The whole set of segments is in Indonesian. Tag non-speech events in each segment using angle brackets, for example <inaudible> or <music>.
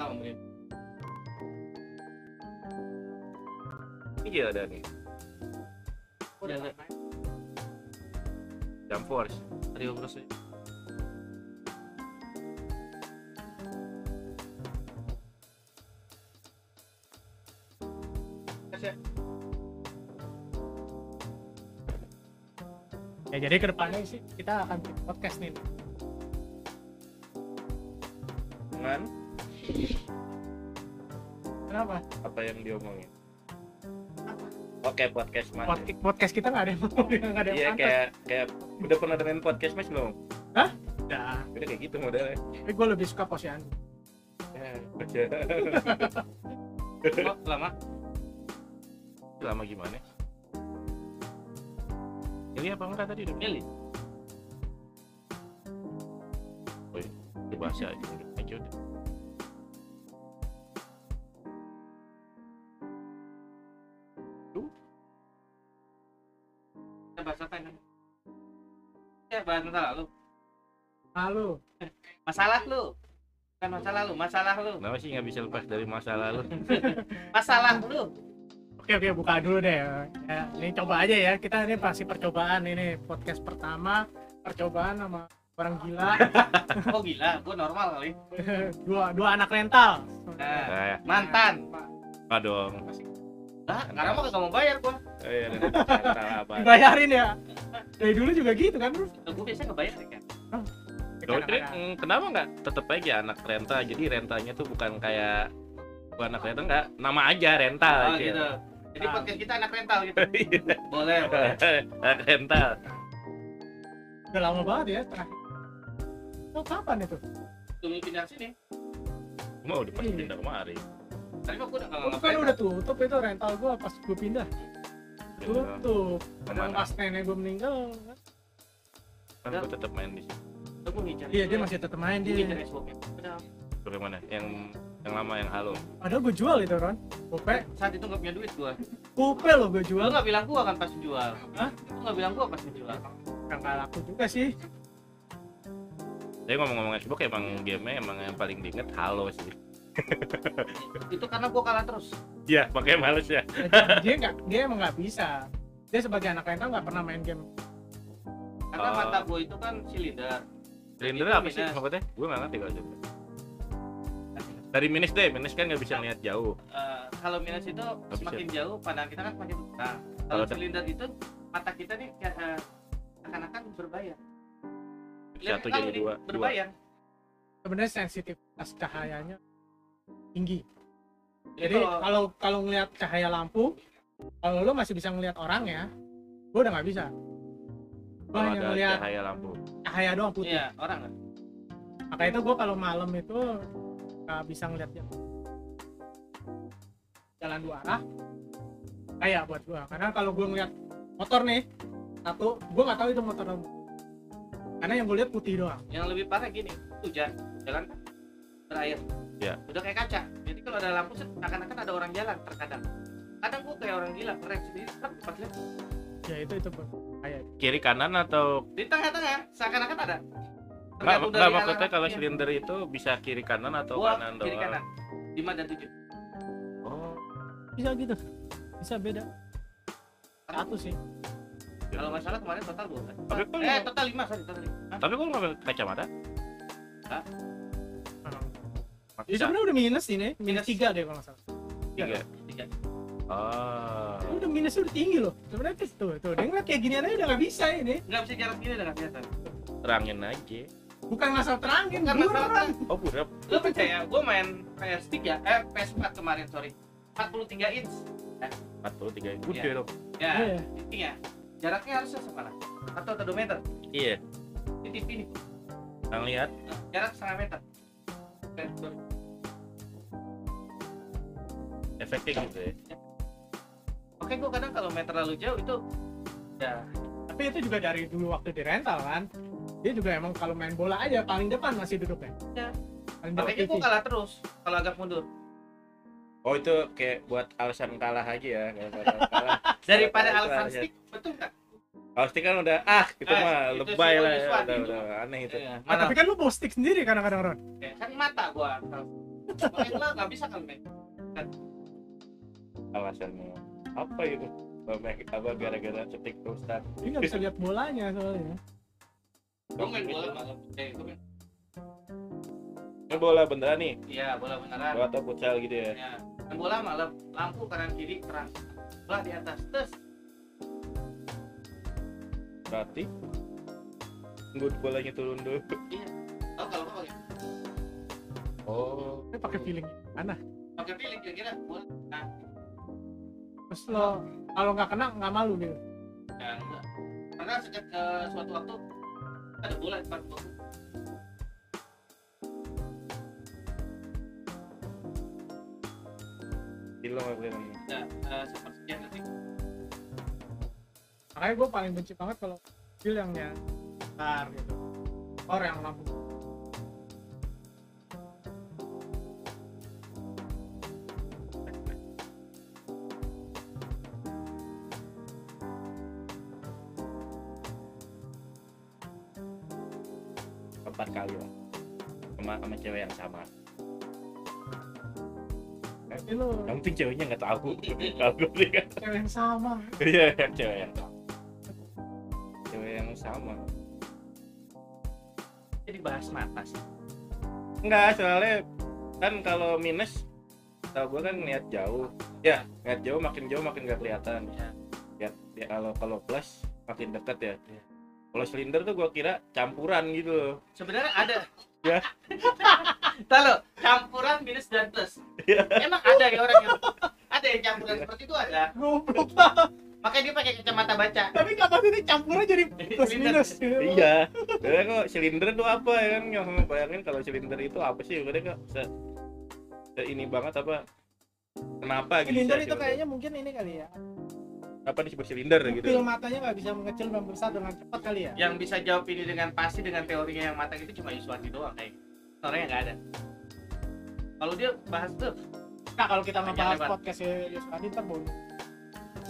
Tahu menit. Iya ada nih. Udah Iya, main. Jump Force. Rio ya. Ya jadi ke depannya sih kita akan bikin podcast nih. Kenapa? apa yang diomongin? Oke podcast mas. Podcast, podcast kita nggak ada yang <laughs> <laughs> nggak ada yang Iya kayak kayak udah pernah dengerin podcast mas belum? Udah. Udah kayak gitu modelnya. Tapi gue lebih suka posyandu. Ya, baca. Oh, lama. Lama gimana? Ini apa enggak tadi udah Milih. Itu bahasa aja Ya, bahas masalah lu. Halo. <laughs> Masalah lu. Bukan masalah lu, masalah lu. Kenapa sih nggak bisa lepas dari masa lalu? <laughs> Masalah lu. Oke oke buka dulu deh. Ya, ini coba aja ya. Kita ini pasti percobaan ini podcast pertama percobaan sama orang gila <laughs> Oh gila, gua normal kali. dua dua anak rental. Nah, Nah, mantan. apa dong? Lah, karena mah kagak mau bayar gua. Ada kata apa? Dibayarin ya. Dari dulu juga gitu kan terus. Gua biasanya ngebayar ya kan. Trik, mm, kenapa nggak tetep aja anak renta? Jadi rentanya tuh bukan kayak bukan anak renta nggak, nama aja rental Oh aja. gitu. Jadi Ah. podcast kita anak rental gitu. <laughs> Iya, Boleh, <laughs> boleh. anak rental. Udah lama banget ya terakhir. Oh, kapan itu? Tunggu pindah sini. Mau udah pasti Iya. pindah kemari. Tadi mah gua udah Oh, nggak kan udah tutup itu rental gua pas gua pindah. Tutup. Padahal pas nenek gua meninggal. Kan gua tetap main di sini. Iya dia masih tetap main dia. Xbox-nya. Udah. Bagaimana? Yang yang lama yang halo. Padahal gua jual itu Ron. Gope, Saat itu nggak punya duit gua. gope loh gua Lu jual. nggak bilang gua kan pas jual. Hah? Lu nggak bilang gua pas jual. Nggak laku juga sih. Tapi ngomong-ngomong Xbox emang game emang yang paling diinget halo sih. <laughs> Itu karena gua kalah terus. Iya, makanya males ya. dia <laughs> nggak dia emang nggak bisa dia sebagai anak rental nggak pernah main game Karena Oh. mata gua itu kan silinder. Silinder apa sih minus. maksudnya? Gue nggak ngerti kalau itu. Dari minus deh, minus kan nggak bisa lihat jauh. Eh, kalau minus itu bisa. semakin jauh pandangan kita kan semakin nah Kalau silinder itu mata kita nih kayak eh, akan-akan berbayar Satu jadi nih, dua. dua. berbayar sebenarnya sensitivitas cahayanya tinggi. Jadi kalau kalau ngelihat cahaya lampu kalau lo masih bisa ngelihat orang ya gue udah nggak bisa. Gue hanya ngelihat cahaya lampu. cahaya doang putih. Iya orang kan maka itu gue kalau malam itu nggak bisa ngelihat jam jalan dua arah kayak buat gue karena kalau gue ngeliat motor nih satu gue nggak tahu itu motor apa. karena yang gue lihat putih doang. Yang lebih parah gini hujan. Jalan kan berair Iya. udah kayak kaca. Jadi kalau ada lampu set, akan-akan ada orang jalan terkadang. Kadang gua kayak orang gila keren sendiri pas lihat. Ya itu itu buat kayak Kiri kanan atau di tengah-tengah seakan-akan ada. Enggak dari maksudnya kalau silinder itu bisa kiri kanan atau Gua kanan kiri doang. kanan. Lima dan tujuh. Oh, bisa gitu. Bisa beda. Satu sih. Kalau nggak salah kemarin total dua kan? Tapi kok eh total lima sorry total lima. Hah? tapi kok nggak pakai kacamata? Jadi sebenarnya udah minus ini, minus Minus. tiga deh kalau nggak salah. Tiga. tiga Oh. Ini udah minus udah tinggi loh. Sebenarnya tuh tuh, tuh dia ngeliat kayak ginian aja udah nggak bisa ini. nggak bisa jarak gini udah nggak kelihatan Terangin aja. Bukan masalah terangin, Bukan bukan masalah Oh, burap. lu percaya gue main PS3 eh PS4 kemarin sorry 43 inch 43 gede Iya. dong. ya Iya. intinya jaraknya harusnya sama lah atau atau 2 meter Iya. di TV ini Yang lihat jarak setengah meter efeknya gitu ya. oke gue kadang kalau main terlalu jauh itu ya Tapi itu juga dari dulu waktu di rental kan. Dia juga emang kalau main bola aja paling depan masih duduknya. Iya. Paling depan makanya gue kalah terus kalau agak mundur Oh, itu kayak buat alasan kalah aja ya. Kalah- <laughs> kalah. daripada Kalah, alasan stick betul nggak Kalau stick kan udah ah, itu Eh, mah itu lebay lah. ya. Udah, udah aneh itu. Iya, Ah, mana tapi kan lu bawa stick sendiri kadang-kadang Ron. Ya, kan mata gua Makanya gua nggak bisa kan main alasannya. Apa itu? Apa gara-gara cetik terusan Dia nggak bisa lihat bolanya soalnya. gua main bola. Malam eh gua main ini bola beneran nih? Iya bola beneran. Bola atau futsal gitu ya? Ya main bola malam. Lampu kanan kiri terang bola di atas. Terus berarti tunggu bolanya turun dulu. Tahu kalau apa ya oh. Dia pakai feeling mana? pakai pilih kira-kira. Bola. Nah Terus lo kalau nggak kena nggak malu gitu. ya enggak karena sejak ke suatu waktu ada bola di depan gua jadi lo nggak boleh nanya. ya eh, seperti sekian detik Makanya gue paling benci banget kalau feel yang ya tar gitu. Or yang lampu. Penting ceweknya nggak tahu. Tahu sih. Kan cewek yang sama. iya cewek yang sama. Cewek yang sama. Jadi bahas mata sih. Enggak soalnya kan kalau minus tau gue kan ngeliat jauh. Ya ngeliat jauh makin jauh makin gak kelihatan. Ya lihat ya kalau kalau plus makin dekat ya. Kalau silinder tuh gua kira campuran gitu loh. Sebenarnya ada Ya. Lo, campuran minus dan plus Ya. emang ada ya orang yang ada yang campuran seperti itu ada Goblok. makanya dia pakai kacamata baca Tapi kapan ini campurnya jadi plus minus. iya karena kok silinder tuh apa ya kan yang bayangin kalau silinder itu apa sih udah kok se, se ini banget apa kenapa gitu Silinder bisa itu kayaknya mungkin ini kali ya. Apa disebut silinder gitu Pupil matanya nggak bisa mengecil dan besar dengan cepat kali ya. yang bisa jawab ini dengan pasti dengan teorinya yang matang itu cuma Yuswati doang kayak. Orangnya nggak ada kalau dia bahas tuh Nah kalau kita lebar. podcast ntar boleh.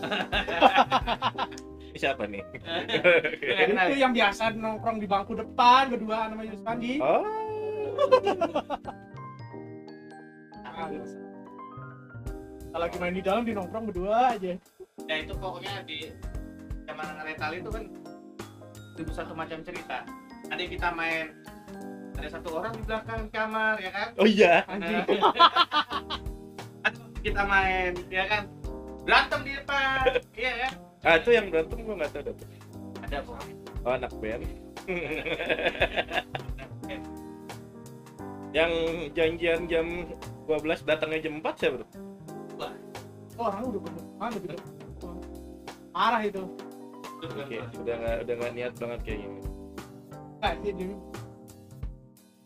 <laughs> ini siapa nih kenal Itu yang biasa nongkrong di bangku depan berdua sama Yuswadi. oh <laughs> Kalau lagi main di dalam di nongkrong berdua aja. Ya itu pokoknya di zaman rental itu kan itu satu macam cerita. Ada kita main ada satu orang di belakang kamar ya kan? Oh iya <laughs> Anjing. ada waktu kita main ya kan? Berantem di depan <laughs> iya kan? Ah itu yang berantem gua nggak tahu dapet ada pokoknya oh anak band. <laughs> Yang janjian jam 12 datangnya jam 4 saya bro Oh, orang udah bener. Mana gitu. Parah itu. Oke, udah nggak udah nggak niat banget kayak gini. Nah, dia, dia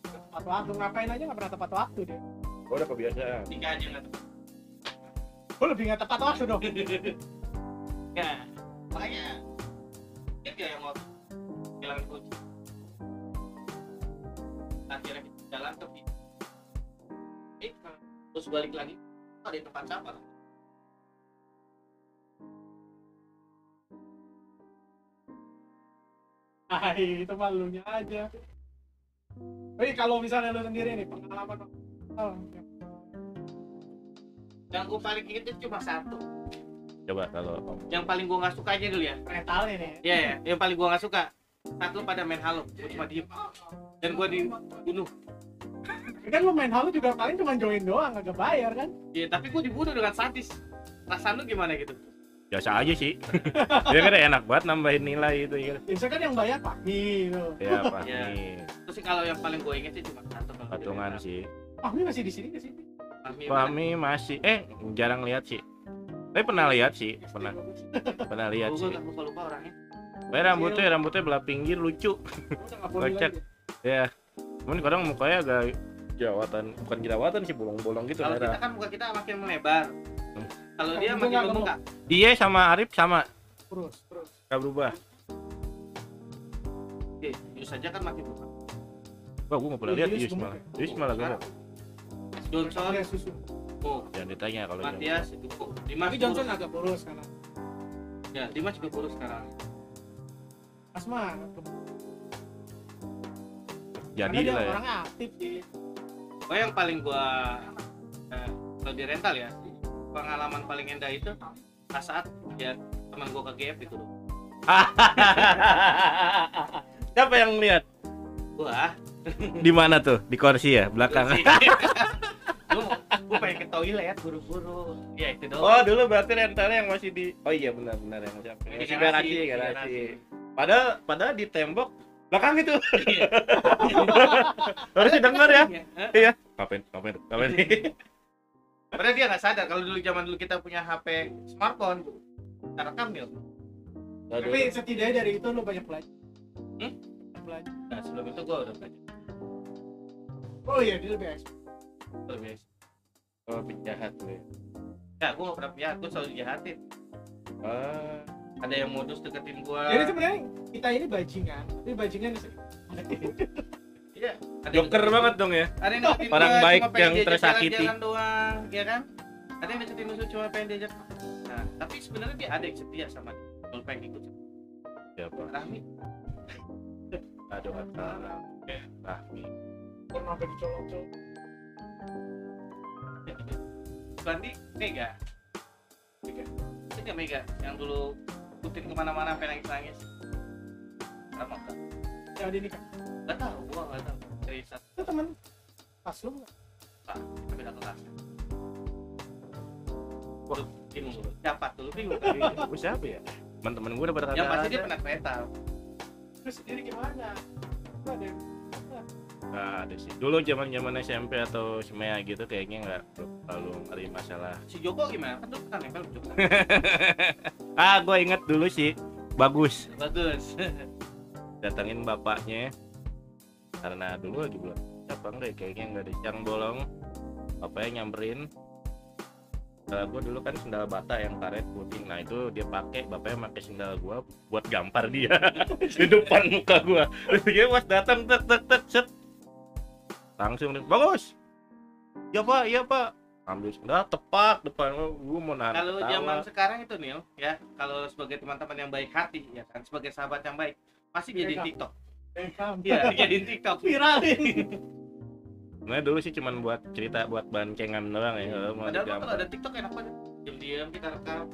tepat waktu ngapain aja nggak pernah tepat waktu dia. Oh, udah kebiasaan. tiga aja nggak tepat Gue lebih nggak tepat waktu dong. <laughs> ya makanya dia dia yang mau bilang kunci akhirnya kita jalan ke pintu eh terus balik lagi ada di tempat sampah Hai, itu malunya aja. Tapi kalau misalnya lu sendiri nih pengalaman oh, yang gue paling inget itu cuma satu Coba kalau yang paling gue nggak suka aja dulu ya mental ini. Iya ya, yang paling gua nggak suka satu pada main halo, gua cuma diem dan gua dibunuh. Kan lu main halo juga paling cuma join doang, nggak bayar kan? Iya, tapi gua dibunuh dengan sadis. Perasaan lu gimana gitu? Biasa aja sih. <laughs> Dia kan enak banget nambahin nilai itu ya. Biasanya kan yang bayar Fahmi gitu. Ya, Pak. Iya. Nih, Terus sih kalau yang paling gua inget sih cuma patungan tidak sih. Fahmi masih di sini ke sini. Fahmi, Fahmi masih eh jarang lihat sih. Tapi pernah lihat sih, pernah pernah lihat sih. lupa lupa orangnya. Tapi rambutnya rambutnya belah pinggir lucu. Nggak lagi. Ya. Cuman kadang mukanya agak jerawatan, bukan jerawatan sih bolong-bolong gitu Kalau kita kan muka kita makin melebar. Kalau dia gua makin nggak membengkak. Dia sama Arif sama, Terus, terus. gak berubah. Oke, Yus saja kan makin membengkak. Wah, gua gak pernah lihat Yus malah. Yus malah gemuk. Johnson, susu. oh, Jangan ditanya kalau. Matias itu Dimas. Tapi Johnson agak kurus karena Ya, Dimas juga kurus sekarang. asma. Jadi lah ya. orangnya aktif sih. Oh yang paling gua eh, kalau di rental ya pengalaman paling indah itu pas saat ya teman gua ke GF itu loh. <laughs> Siapa yang lihat? Gua Di mana tuh? Di kursi ya, belakang. <laughs> gua, gua pengen ke toilet buru-buru. Ya itu doang. Oh, dulu berarti rentalnya yang masih di Oh iya benar benar yang masih? Di garasi, garasi, garasi. Padahal padahal di tembok belakang itu. Iya. <laughs> Harus didengar ya. Iya. Eh, Iya. Ngapain? Padahal dia nggak sadar kalau dulu zaman dulu kita punya HP smartphone. Cara kamil. Tapi setidaknya dari itu lo banyak belajar. Hmm? Belajar. Nah, sebelum itu gua udah belajar. Oh iya, dia lebih ekspert. Lebih Oh, penjahat tuh ya. Gua nggak pernah punya, gua selalu dijahatin. Ah, Ada yang modus deketin gua. Jadi sebenarnya kita ini bajingan, tapi bajingan sering. Iya. Ada joker banget dong ya. Ada yang Orang baik pengen yang tersakiti. jalan-jalan doang, ya kan? Ada yang deketin musuh cuma pengen diajak. Nah, tapi sebenarnya dia ada yang setia sama dia. Kalau pengen ikut Siapa? Rahmi. Aduh, salah. Oke, Rahmi. Pernah sampai dicolok-colok. Bandi Mega. Mega. Itu nggak Mega yang dulu ikutin ke mana-mana sampai nangis-nangis. Apa enggak? Ya dia nikah. Nggak tahu, gua nggak tahu. Dari satu Itu teman pas lu nggak? kita beda kelas. Gua bingung dulu. Siapa tuh? Lu bingung kan? Gue siapa ya? Teman-teman gue udah pada Yang pasti dia pernah kereta. Terus sendiri gimana? Lu ada yang Nggak ada sih. Dulu zaman zaman SMP atau semea gitu kayaknya nggak terlalu ada masalah. Si Joko gimana? Kan lu pernah nempel Joko. <laughs> ah, gue inget dulu sih. Bagus. Bagus. Datangin bapaknya. Karena dulu lagi belum siapa enggak ya? kayaknya nggak ada yang bolong. Bapaknya nyamperin. Sendal gue dulu kan sendal bata yang karet putih. Nah itu dia pakai, bapaknya pakai sendal gue buat gampar dia <laughs> di depan muka gue. Terus dia pas datang tek tek tek set. Langsung nih, bagus. Iya pak, iya pak. Ambil sendal tepak depan gue mau nahan Kalau zaman sekarang itu Nil, ya, kalau sebagai teman-teman yang baik hati, ya kan, sebagai sahabat yang baik, pasti jadi Iya, TikTok. Iya, jadi TikTok. viralin. Nah dulu sih cuman buat cerita buat bancengan doang ya kalau mau Padahal kalau ada TikTok enak banget. Diam-diam kita rekam.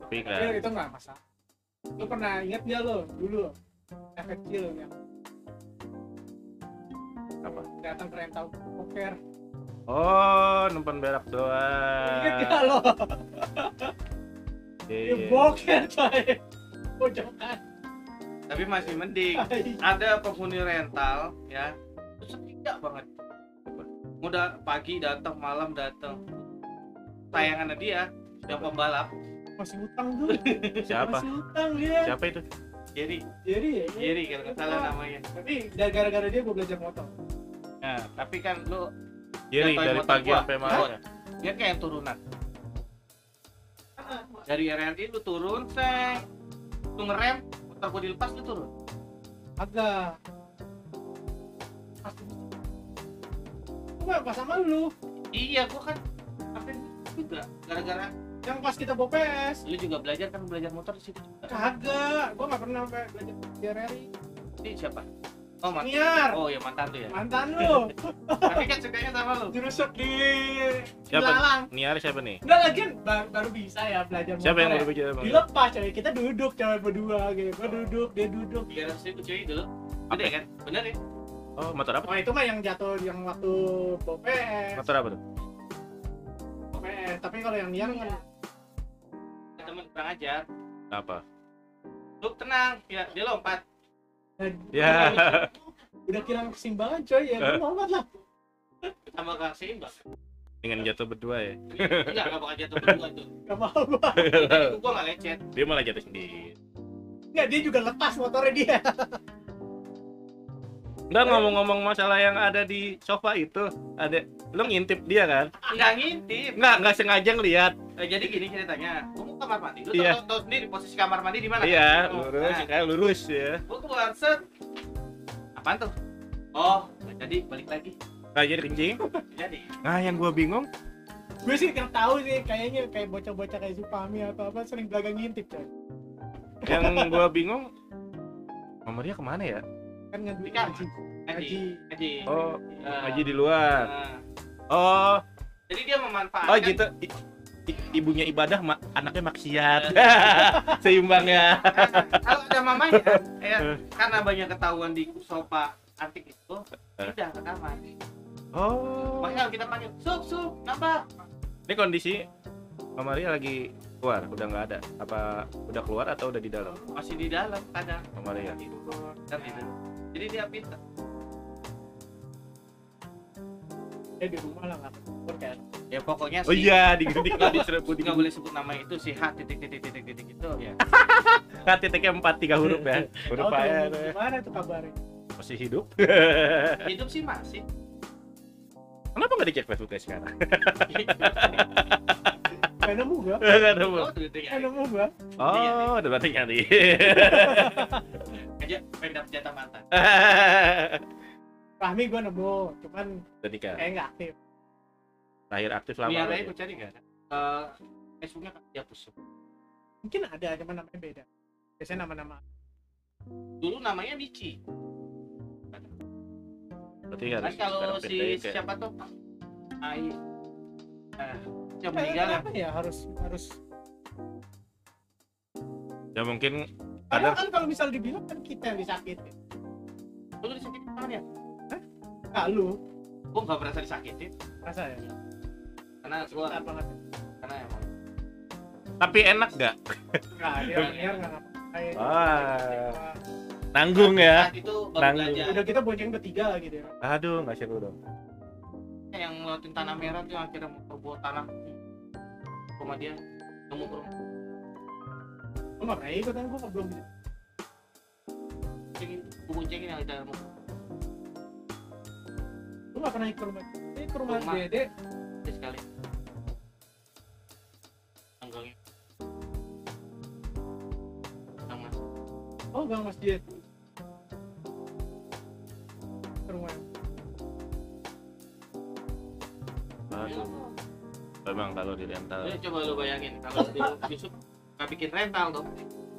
Tapi Tapi enggak. itu nggak masalah. Lu pernah inget nggak lo dulu efek kecil yang Apa? datang ke rental poker? Oh, nonton berak doang. Ingat nggak lo? Dia iya. boker coy. Pojokan. Tapi masih mending. <laughs> Ada penghuni rental, ya, itu setia banget. Udah pagi datang, malam datang. Tayangannya dia, yang pembalap. Masih utang tuh. <laughs> Siapa? Masih utang dia. Siapa itu? Jadi, Jadi ya. jadi kalau nggak salah namanya. Tapi gara-gara dia gue belajar motor. Nah, tapi kan lu Jadi Jatuhin dari pagi gua. sampai malam ya. dia kayak turunan. Dari RRI lu turun, seng. Lu ngerem, gua dilepas lu turun. Agak. Pasti. Gue pas sama lu. Iya, gua kan sampai juga gara-gara Yang pas kita PS. lu juga belajar kan belajar motor di situ. Kagak. Gue nggak pernah sampai belajar di RRI. Ini siapa? Oh, mantan. Niar. Oh, ya mantan tuh ya. Mantan lu. <laughs> Tapi kan sukanya sama lu. Jurusuk di Siapa? Lalang. Niar siapa nih? Enggak lagi baru, baru bisa ya belajar Siapa yang baru ya. bicara bang? Dilepas coy, kita duduk coy berdua gitu. Gue duduk, dia duduk. Tiga ratus ribu cuy dulu. Gede kan? Bener ya? Oh, motor apa? Oh itu mah yang jatuh yang waktu PS. Motor apa tuh? PS. Tapi kalau yang Niar kan Temen kurang ajar. Apa? Lu tenang, ya dia lompat. Ya. <laughs> udah kira keseimbangan coy ya gue lompat lah Sama kak seimbang. Dengan jatuh berdua ya. Enggak, enggak bakal jatuh berdua tuh. <laughs> gak mau gua gua nggak lecet. Dia malah jatuh sendiri. nggak dia juga lepas motornya dia <laughs> Enggak ngomong-ngomong masalah yang ada di sofa itu, ada lu ngintip dia kan? Enggak ngintip. Enggak, enggak sengaja ngeliat. Eh, jadi gini ceritanya. Gua mau kamar mandi. Lu Iya. tahu, sendiri posisi kamar mandi di mana? Iya, kan? lurus, Nah, kayak lurus ya. gua keluar set. Apaan tuh? Oh, nggak jadi balik lagi. Nah, jadi kencing. Jadi. Nah, yang gua bingung, gue sih yang tahu sih kayaknya kayak bocah-bocah kayak Supami atau apa sering belagang ngintip coy yang gua bingung nomornya ke mana ya? Kan kamar. anjing Haji Haji Oh, Nah, Haji di luar. nah. Oh, jadi dia memanfaatkan oh gitu. I- i- ibunya ibadah, ma- anaknya maksiat. <laughs> Seimbang ya. Nah, kalau ada mamanya <laughs> ya karena banyak ketahuan di sofa antik itu tidak ke kamar Oh. makanya kalau kita panggil sup sup nambah Ini kondisi Mama Maria lagi keluar, udah nggak ada. Apa udah keluar atau udah di dalam? masih di dalam kadang Mama Maria. tidur kan gitu jadi dia pintar dia di rumah lah nggak kan ya pokoknya Oh sih iya, di di di Serbu di nggak boleh sebut nama itu si H titik titik titik titik itu ya Kan titiknya empat tiga huruf ya. Huruf tuh, A ya. gimana tuh kabarnya Masih hidup. hidup sih masih Kenapa nggak dicek Facebooknya sekarang? <laughs> Gak nemu gua. Nggak ada, Bu. oh tuh Gak nemu gua. Oh, udah berarti nyari. aja pengen dapet jatah mantan Fahmi <laughs> gua nemu cuman Udah nikah. kayak nggak aktif. Terakhir aktif lama. biar aja aku cari kan Eh, Facebooknya kan dia pusuk mungkin ada cuman namanya beda. Biasanya nama-nama. Dulu namanya Michi. Berarti kan harus kalau sekarang si siapa tuh? Ai. Eh yang meninggal ya kenapa ya harus harus? Ya mungkin Ada- kan kalau misal dibilang kan kita yang disakitin. Lu disakitin tangannya nggak lu. Gua nggak merasa disakitin. Rasa ya? Karena gua banget. Karena emang. Tapi enak nggak? nggak dia dia nggak ngapain Wah. Nanggung ya. itu Nanggung. belajar. Udah kita bonceng bertiga lagi deh Aduh, nggak seru dong. yang ngelewatin tanah merah tuh akhirnya mau perbuat tanah rumah dia. Nemu ke rumah lu pernah ikut kan gua belum bisa. Cengin, gua boncengin yang kita mau lu nggak pernah ikut ke rumah ini ke rumah Rumah. dede? Dia sekali. Tanggangnya Yang mas oh gang masjid Memang kalau di rental. Lu coba lu bayangin kalau di Yusuf nggak bikin rental tuh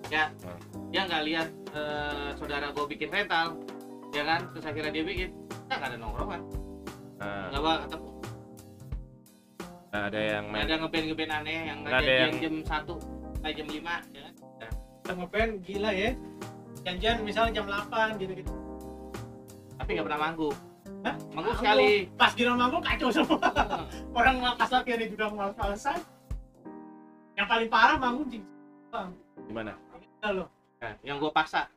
ya Hmm. dia nggak lihat eh, saudara gua bikin rental ya kan? Terus akhirnya dia bikin nah nggak ada nongkrongan. Nah, nggak bakal ketemu. Nggak ada yang main. ada ngeband ngeband aneh yang Nggak ada yang- jam satu kayak jam lima ya kan? Kita ngeband gila ya. Janjian misalnya jam 8 gitu gitu tapi nggak pernah manggung Hah? manggung sekali. Pas gila manggung kacau semua. Hmm. orang ngelapas lagi ada juga ngelapasan yang paling parah manggung jing Gimana? Gila loh. Nah, yang gua paksa.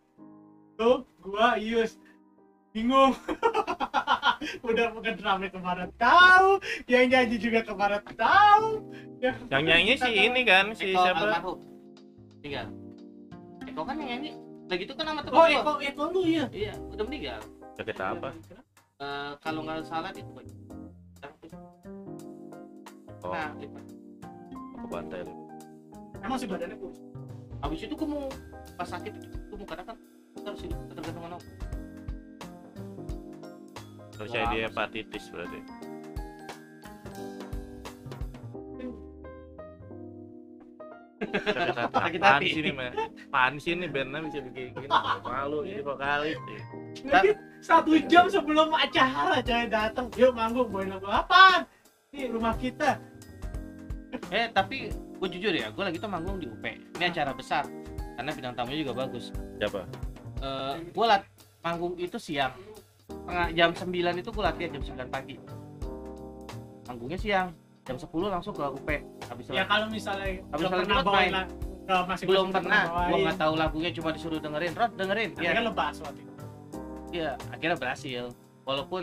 Tuh gua Ius bingung. <laughs> Udah bukan drama kemarin. Tahu. Yang nyanyi juga kemarin. Tahu. Yang nyanyi sih ini kan si Eko siapa? almarhum. Tinggal Eko kan yang nyanyi. Lagi itu kan nama teman oh. Eko Eko lu ya iya udah meninggal. Sakit apa? Eh, kalau nggak salah itu Boy. Oh, nah itu. ke pantai lu. emang sih badannya kurus habis itu gua mau pas sakit itu gua mau kadang kan terus hidup tergantung sama Terus saya dia masa- hepatitis berarti. Sakit hati. Sakit Apaan hati. sih ini, Mas? Apaan sih ini bandnya bisa bikin gini? Malu jadi vokalis. satu jam sebelum acara jangan datang yuk manggung bawain lagu apa ini rumah kita eh tapi gue jujur ya gue lagi tuh manggung di UP ini acara besar karena bintang tamunya juga bagus Siapa? Eh gue lat manggung itu siang tengah jam 9 itu gue latihan jam 9 pagi manggungnya siang jam 10 langsung ke UP habis ya kalau misalnya Habis belum pernah main. lah masih belum pernah. gue nggak tahu lagunya cuma disuruh dengerin. Rod dengerin? Tapi ya lebas waktu itu. Iya akhirnya berhasil. Walaupun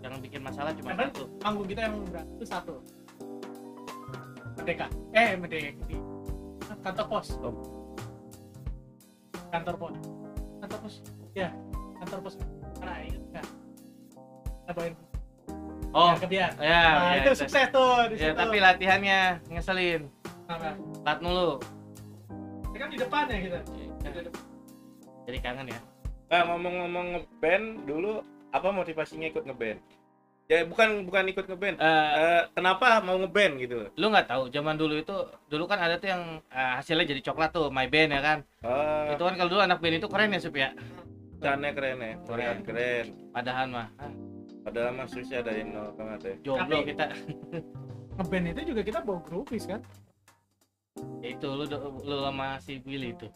yang bikin masalah cuma Emang? satu. manggung kita yang berat itu satu? Merdeka. Eh Merdeka. Kantor pos. Oh. kantor pos. Kantor pos. Ya kantor pos. Karena ingat nggak oh ke dia ya, nah, ya, itu itu. sukses tuh di ya situ. tapi latihannya ngeselin Apa? lat mulu Ini kan di depan ya kita jadi kangen ya Nah, ngomong-ngomong ngeband dulu apa motivasinya ikut ngeband? Ya bukan bukan ikut ngeband. Eh, Eh, kenapa mau ngeband gitu? lu nggak tahu zaman dulu itu dulu kan ada tuh yang eh, hasilnya jadi coklat tuh my band ya kan Oh, itu kan kalau dulu anak band itu keren ya sup ya keren ya, Keren. keren. padahal mah ah, Padahal susah dari nol banget ya. jomblo Tapi- kita ngeband itu juga kita bawa groupies kan itu lu lu sama si Billy itu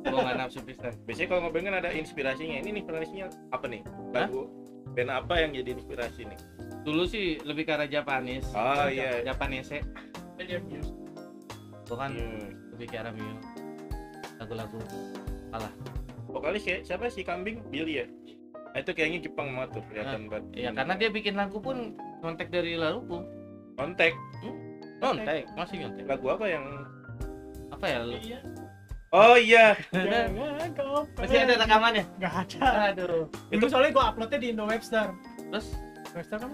gua nggak nafsu pisan Biasanya kalau ngobrol kan ada inspirasinya. Ini nih inspirasinya apa nih? Lagu band apa yang jadi inspirasi nih? dulu sih lebih ke arah Japanese Oh iya. Japanese jadi muse gua kan Hmm. lebih ke arah Mio lagu-lagu Vokalis kayak siapa sih kambing? Billy ya? Nah, itu kayaknya Jepang banget tuh kelihatan banget. ya karena dia bikin lagu pun kontak dari Laruku. Kontak kontak masih kontak lagu apa yang apa ya? Lu iya Oh iya, masih ada rekamannya? Nggak ada. Aduh. Itu soalnya gua uploadnya di Indo Webster. Terus? Webster kan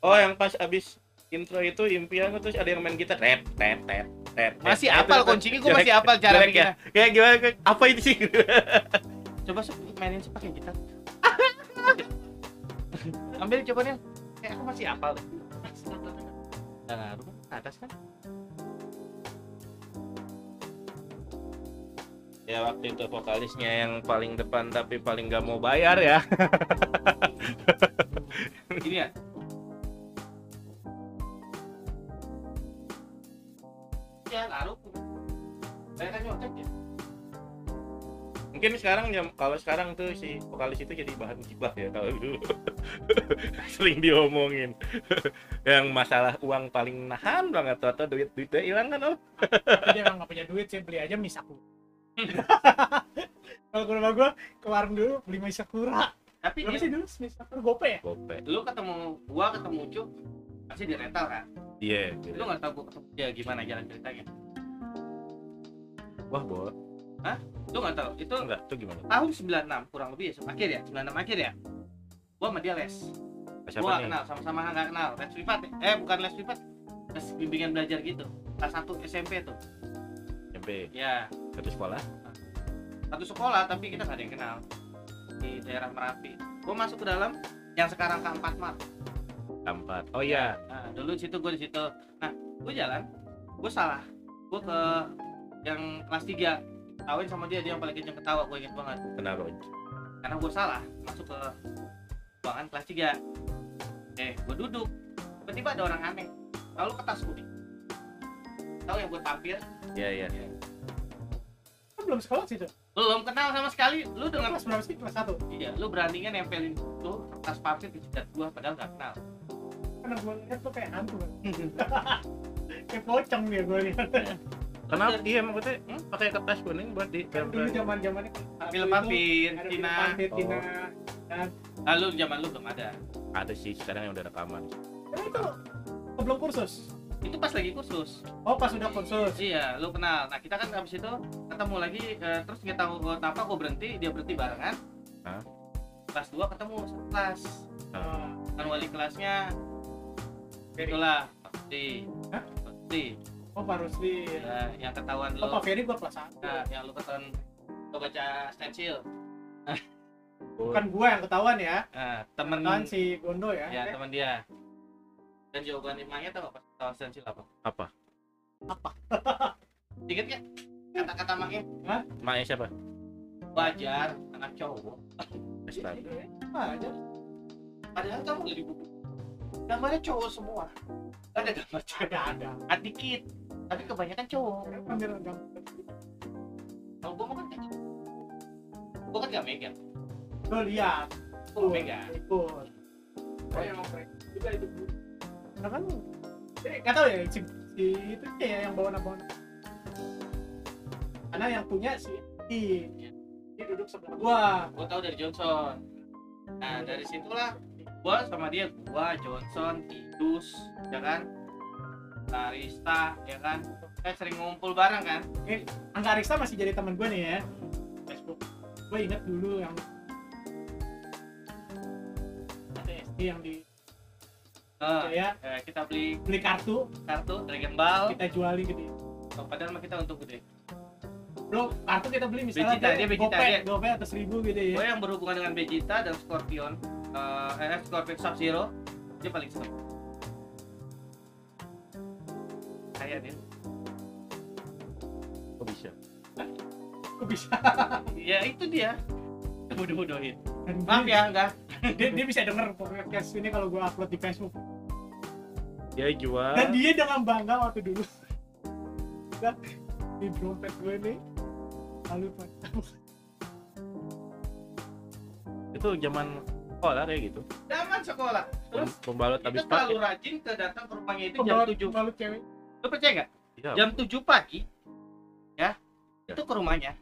oh yang pas abis intro itu impian terus ada yang main gitar. Tet tet tet tet masih tet, apal kuncinya gua masih Jelek- apal cara jelek bikinnya. Ya? kayak gimana apa itu sih <laughs> coba mainin sih pakai gitar. <laughs> Ambil coba nih kayak aku masih apal deh. Nggak ngaruh atas kan? Ya waktu itu vokalisnya yang paling depan tapi paling gak mau bayar ya. <laughs> Ini ya? Ya ngaruh saya kan nyontek ya mungkin sekarang ya kalau sekarang tuh si vokalis itu jadi bahan gibah ya kalau dulu. <laughs> Sering diomongin. <laughs> Yang masalah uang paling nahan banget tuh atau duit duitnya hilang kan oh tapi dia emang nggak punya duit sih beli aja misaku <laughs> kalau ke rumah gua ke warung dulu beli misakura tapi berapa dia, sih dulu misakura gope ya? Gope. Lu ketemu gua ketemu Cuk pasti di rental kan? Iya lu nggak tahu gua ketemu dia gimana jalan ceritanya? Wah boleh lu nggak tahu? Itu enggak tuh gimana? tahun 96 kurang lebih ya akhir ya 96 akhir ya. Gua sama dia les. Siapa gua nih? kenal sama-sama nggak kenal. Les privat ya? eh bukan les privat. Les bimbingan belajar gitu. Kelas 1 SMP tuh. SMP ya. Satu sekolah? Satu sekolah tapi kita nggak ada yang kenal. Di daerah Merapi. Gua masuk ke dalam yang sekarang keempat mart empat oh iya. Nah, dulu situ gua di situ. Nah gua jalan gua salah. Gua ke yang kelas 3 kawin sama dia dia yang paling kenceng ketawa gua inget banget. Kenapa karena gue salah masuk ke ruangan kelas 3 eh gue duduk. Tiba-tiba ada orang aneh. Lalu ke tasku nih tahu yang gue tampil iya iya. Kan belum sekolah sih tuh belum kenal sama sekali. Lu dengan kelas berapa sih? Kelas satu? Iya lu beraninya nempelin tuh kertas pampir di jidat gua padahal gak kenal. Karena gua lihat tuh kayak hantu kan <laughs> kayak pocong dia gua lihat kenapa iya maksudnya hmm, pakai kertas kuning buat di kan dulu zaman zamannya film film Cina. Pampir Cina Oh. lalu zaman lu belum ada. Ada sih sekarang yang udah rekaman. Tapi itu sebelum kursus. Itu pas lagi kursus. Oh pas udah kursus. Iya lu kenal. Nah kita kan abis itu ketemu lagi eh, terus kita tahu apa gue berhenti dia berhenti barengan. Hah? kelas 2 ketemu satu kelas. Kan wali kelasnya itulah Hah? di oh Pak Rusli ya, yang ketahuan lu. Oh Pak Ferry gua kelas satu. Nah, yang lu ketahuan lu baca stensil bukan <laughs> gua yang ketahuan ya. Nah, temen kan si Gondo ya, ya Eh, teman dia. Dan jawaban limanya tau gak pas ketahuan stensil apa? Apa? <laughs> Inget gak kata-kata maknya maknya siapa? Wajar anak cowok. Astaga. ah, aja. padahal kamu udah di buku gambarnya cowok semua. Ada gambar cewek ada ada. Ada dikit tapi kebanyakan cowok. Kalau gua mah kan kayak gitu. gua kan gak megang. Lo lihat. Gak megang. Ikut. Oh yang ngoprek juga itu. Karena kan eh, nggak tahu ya si, si itu ya yang bawa bawa karena yang punya si I dia duduk sebelah gua. Gua tahu dari Johnson. Nah dari situlah gua sama dia gua Johnson Tidus ya kan Larista ya kan? Kita sering ngumpul bareng kan? Angga Arista masih jadi teman gue nih ya. Facebook. Gue inget dulu yang ada SD yang di Eh, Jaya. eh, kita beli beli kartu. kartu Dragon Ball. Kita jualin dia oh, padahal mah kita untuk gede. Bro kartu kita beli misalnya Vegeta, dia Vegeta, gope. dia. gope atau seribu gitu ya. Gue yang berhubungan dengan Vegeta dan Scorpion eh eh, Scorpion Sub Zero dia paling seneng kayak dia kok bisa? Kok bisa? Ya itu dia. Bodoh-bodohin. Maaf dia, ya enggak. dia, dia bisa denger podcast ini kalau gue upload di Facebook. Dia jual dan dia dengan bangga waktu dulu. Dan di dompet gue nih lalu itu zaman sekolah kayak gitu. Zaman sekolah. Terus pembalut kita habis pakai. rajin ke datang ke rumahnya itu jam pembalut 7 pembalut cewek lu percaya nggak? Iya. jam 7 pagi ya Ya. itu ke rumahnya.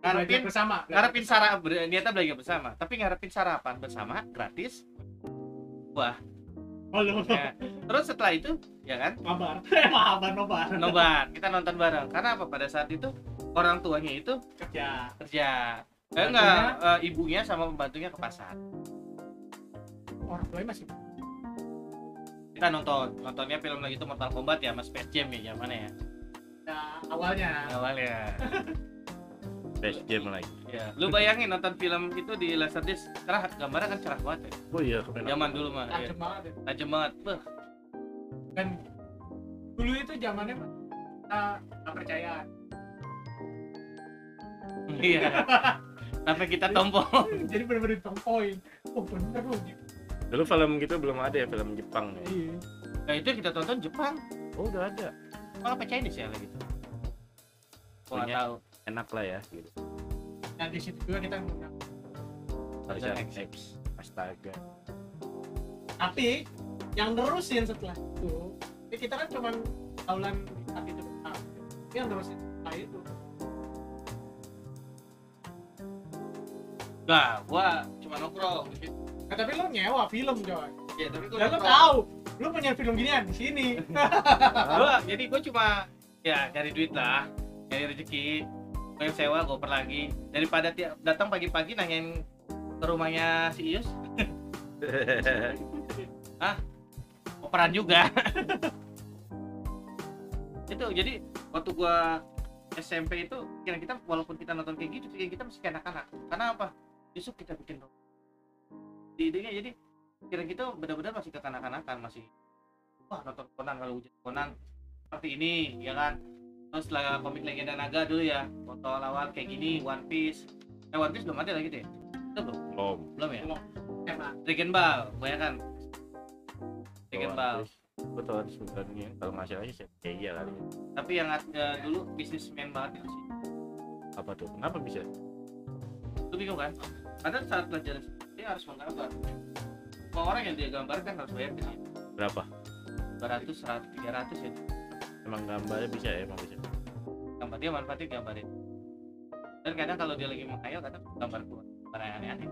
Ngarepin bersama. ngarepin sarapan niatnya belajar bersama. Tapi ngarepin sarapan bersama gratis. Oh lu ya. terus setelah itu ya kan? Mabar. Eh <laughs> mabar mabar nobar. Kita nonton bareng. Karena apa? Pada saat itu orang tuanya itu kerja. kerja. Eh, enggak eh, ibunya sama pembantunya ke pasar. Orang tuanya masih kita nonton nontonnya film lagi itu Mortal Kombat ya mas Space Jam ya zamannya ya? Nah, awalnya. Awalnya. <laughs> Space Jam lagi ya lu bayangin nonton film itu di Laserdisc cerah gambarnya kan cerah banget ya? Oh iya zaman dulu mah ya. tajam banget ya. tajam banget. Beuh. dan dulu itu zamannya kita nggak percaya. Iya. <laughs> Sampai kita tombol jadi bener-bener tompoin oh bener loh gitu dulu film gitu belum ada ya film Jepang ya. Iya. Nah itu kita tonton Jepang. Oh udah ada. Malah apa Chinese ya gitu Punya. tahu. enak lah ya gitu. Dan di situ juga kita ngundang. Tarzan X. X. Astaga. Tapi yang nerusin setelah itu ya kita kan cuman taulan di saat itu doang. Tapi yang nerusin setelah itu Nah, gua cuma nongkrong. di situ. Nah, tapi lo nyewa film coy. Ya, tapi gua dan lo tahu lo punya film ginian di sini. <laughs> Gua, <laughs> jadi gua cuma ya cari duit lah, cari rezeki. Gua yang sewa gua per lagi. Daripada tiap datang pagi-pagi nanyain ke rumahnya si Ius, <laughs> operan juga. itu jadi waktu gua SMP itu kira kita walaupun kita nonton kayak gitu kita masih kayak anak-anak. Karena apa? Justru kita bikin di idenya jadi kira kita benar-benar masih kekanak-kanakan masih wah nonton Conan kalau hujan Conan seperti ini ya kan? Terus lah komik legenda naga dulu ya foto awal kayak gini One Piece. Eh One Piece belum ada lagi deh. Itu belum? Belum. Belum ya? Emang Dragon Ball banyak kan Dragon Ball. Gue tau sebenarnya kalau nggak salah sih kayak iya kali ya. tapi yang eh, dulu bisnismen banget itu sih. Apa tuh? Kenapa bisa? Lu bingung kan? Karena saat pelajaran dia harus menggambar. Semua orang yang dia gambarkan harus bayar ke dia berapa 200 100 300 ya. Emang gambarnya bisa ya? Emang bisa. Gambar dia manfaatnya gambarin. Dan kadang kalau dia lagi menghayal kadang gambar keluar gambar yang aneh-aneh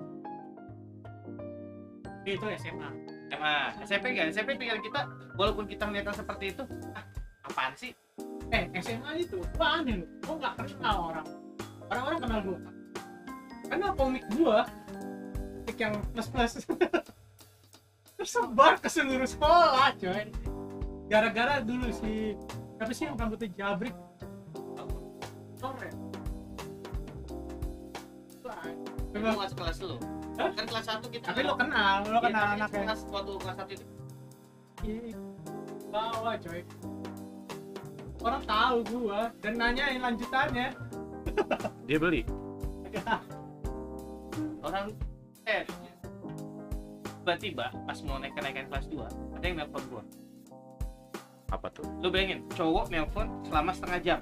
itu SMA SMA SMP enggak SMP pikiran kita walaupun kita melihat seperti itu ah apaan sih? Eh SMA itu gua aneh loh gua nggak kenal orang. Orang-orang kenal gua. Karena komik gua yang plus plus <laughs> tersebar ke seluruh sekolah coy. Gara-gara dulu si apa sih yang rambutnya jabrik? Sore. Coba, nggak sekelas lu. Hah? kan kelas 1 kita tapi lo kenal lo Iya, kenal tapi anaknya. kelas waktu kelas 1 itu. Ih, bawa coy. Orang tahu gua dan nanyain lanjutannya. Dia beli? <laughs> Orang eh tiba-tiba pas mau naik kenaikan kelas 2 ada yang nelpon gua. Apa tuh? Lu bayangin cowok nelpon selama setengah jam.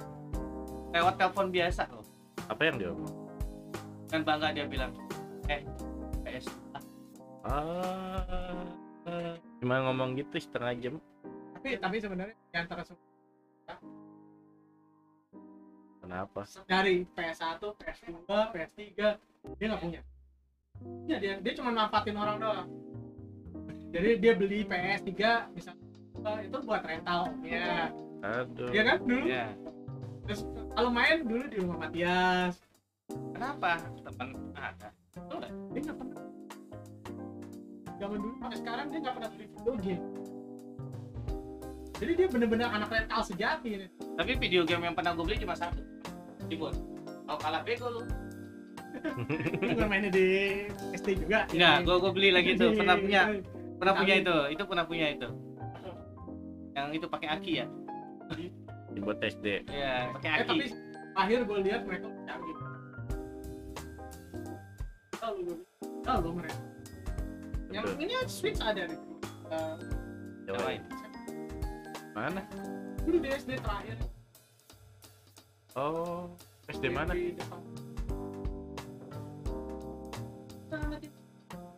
Lewat telepon biasa loh. Apa yang dia omong? Dan bangga dia bilang eh PS. Ah cuma ngomong gitu setengah jam. Tapi tapi sebenarnya di antara semua kenapa? Dari PS1, PS2, PS3 dia nggak punya ya dia dia cuma manfaatin orang doang. Jadi dia beli PS3 misalnya eh, itu buat rental ya aduh. Dia kan dulu? Ya terus kalau main dulu di rumah Matias. Kenapa? Teman ada. Nggak? dia nggak pernah. Zaman dulu sampai sekarang dia nggak pernah beli video game. Jadi dia bener-bener anak rental sejati. Nih. tapi video game yang pernah gue beli cuma satu. Tibur kalau kalah bego lu Pernah mainnya di SD juga. Enggak gue gue beli lagi tuh pernah punya. Pernah punya itu itu pernah punya itu. Yang itu pakai aki ya? Dibuat SD ya pakai eh aki. tapi akhir gue lihat mereka canggih tahu lu mereka. Yang ini switch ada nih Eh, Cobain. Mana? dulu di SD terakhir. Oh, SD mana? di depan.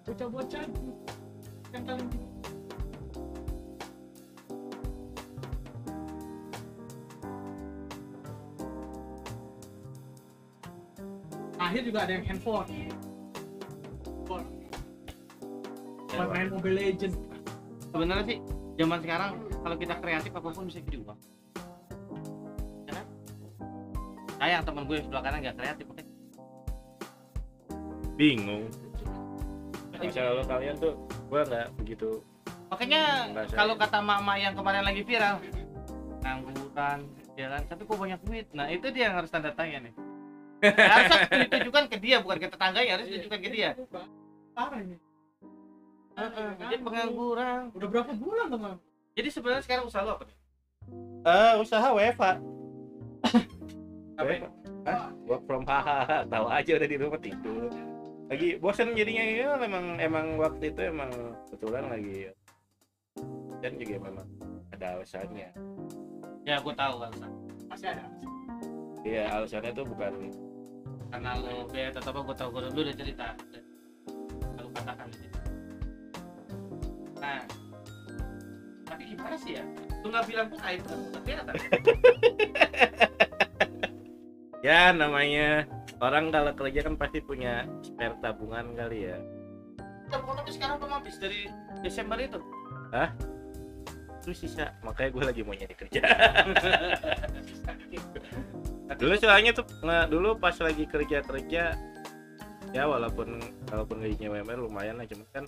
Bocah-bocah yang kalian akhir juga ada yang handphone. Handphone. Buat main Mobile Legend sebenarnya sih zaman sekarang kalau kita kreatif apa pun bisa jadi uang ya kan? Sayang temen gue sebelah kanan nggak kreatif makanya Bingung. Kalau kalian tuh gua nggak begitu makanya kalau kata mama yang kemarin lagi viral ngangguran kan tapi kok banyak duit nah itu dia yang harus tanda tanya nih Ya, <laughs> harusnya ditujukan ke dia bukan ke tetangga ya harus ditujukan ke dia parah ini Heeh, dia pengangguran udah berapa bulan teman jadi sebenarnya sekarang usaha lo apa nih? Eh, usaha WFA. apa ya? Hah? Work from hahaha, <laughs> tahu aja udah di rumah tidur. Lagi bosan jadinya ya emang emang waktu itu emang kebetulan lagi dan juga memang ada alasannya. ya gue tahu alasan masih ada Iya, alasannya tuh bukan karena lo atau apa gue tahu gue dulu udah cerita. Kalau katakan gitu. nah tapi gimana sih ya? Lu nggak bilang pun air kan? Kelihatan. <laughs> Ya namanya orang kalau kerja kan pasti punya spare tabungan kali ya. tabungan tapi sekarang belum habis dari Desember itu. Terus sisa, makanya gue lagi mau nyari kerja. <laughs> dulu soalnya tuh nggak dulu pas lagi kerja kerja ya walaupun walaupun gajinya UMR lumayan lah cuman kan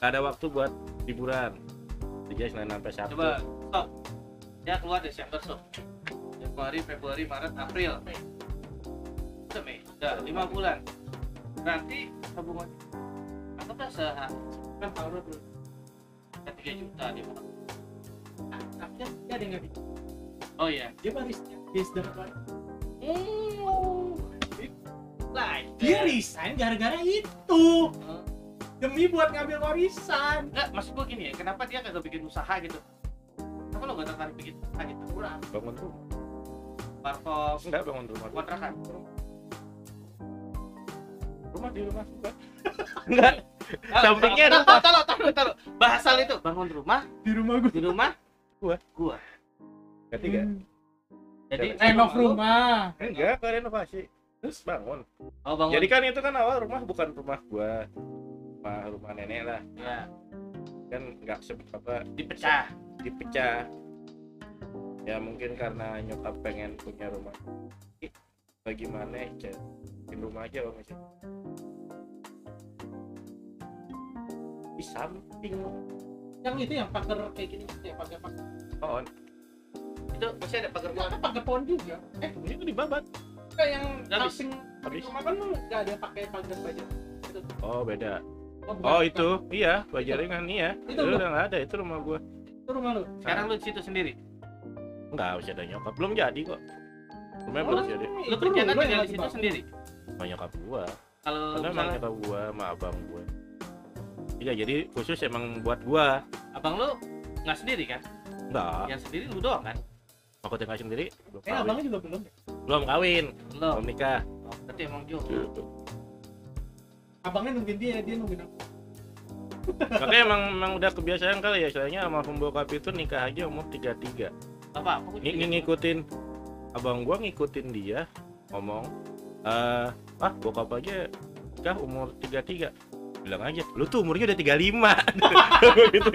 nggak ada waktu buat liburan kerja senin sampai sabtu. Coba stop. Ya keluar Desember so Januari Februari Maret April udah Mei. Udah lima bulan. Berarti tabungan anggaplah sehari? Kan taruh dulu kan tiga juta dia mau Nah, tapi dia ada nggak oh iya. Dia barisnya dia sedang apa? Like dia resign gara-gara itu. Demi buat ngambil warisan. Enggak, maksud gue gini ya, kenapa dia kagak bikin usaha gitu? Kenapa lo gak tertarik bikin usaha gitu? kurang bangun rumah. Warkop, enggak bangun rumah. Kontrakan. Rumah di rumah. Juga enggak Sampingnya taruh, rumah. taruh, taruh, taruh. Bahasa itu, bangun rumah, di rumah gue di rumah, Gua. gua. ketiga Jadi renov rumah. enggak enggak renovasi. Terus bangun. Oh, bangun. jadi kan itu kan awal rumah bukan rumah gua. Rumah rumah nenek lah. Ya, kan nggak sebut apa dipecah. dipecah. Ya mungkin karena nyokap pengen punya rumah. Bagaimana ya bikin rumah aja om Isi. di samping. Yang itu yang pagar kayak gini ya pagar pagar. Pohon Itu masih ada pagar ada pagar pohon juga. Eh itu dibabat. Kayak yang samping Habis. rumah kan lu nggak ada pakai pagar baja. Oh beda. Oh, oh itu. Iya bajaringan iya. Itu itu udah nggak ada itu rumah gua. Itu rumah lu? Sekarang lu di situ sendiri. nggak bisa ada nyokap. Belum jadi kok. Rumahnya belum jadi. Lu itu kerjaan tinggal di situ sendiri. Sama nyokap gua Kalau karena emang misalnya nyokap gua sama abang gua iya jadi khusus emang buat gua abang lu nggak sendiri kan? enggak Yang sendiri lu doang kan? aku tinggal sendiri belum eh kawin abangnya juga belum deh. belum kawin Belum. belum nikah Oh, berarti emang Jo. abangnya nungguin dia dia nungguin aku makanya emang emang udah kebiasaan kali ya soalnya sama bokap itu nikah aja umur 33 Apa? Ng juga- ngikutin abang gua ngikutin dia ngomong eh ah bokap aja nikah umur 33 bilang aja lu tuh umurnya udah 35 <laughs> gitu.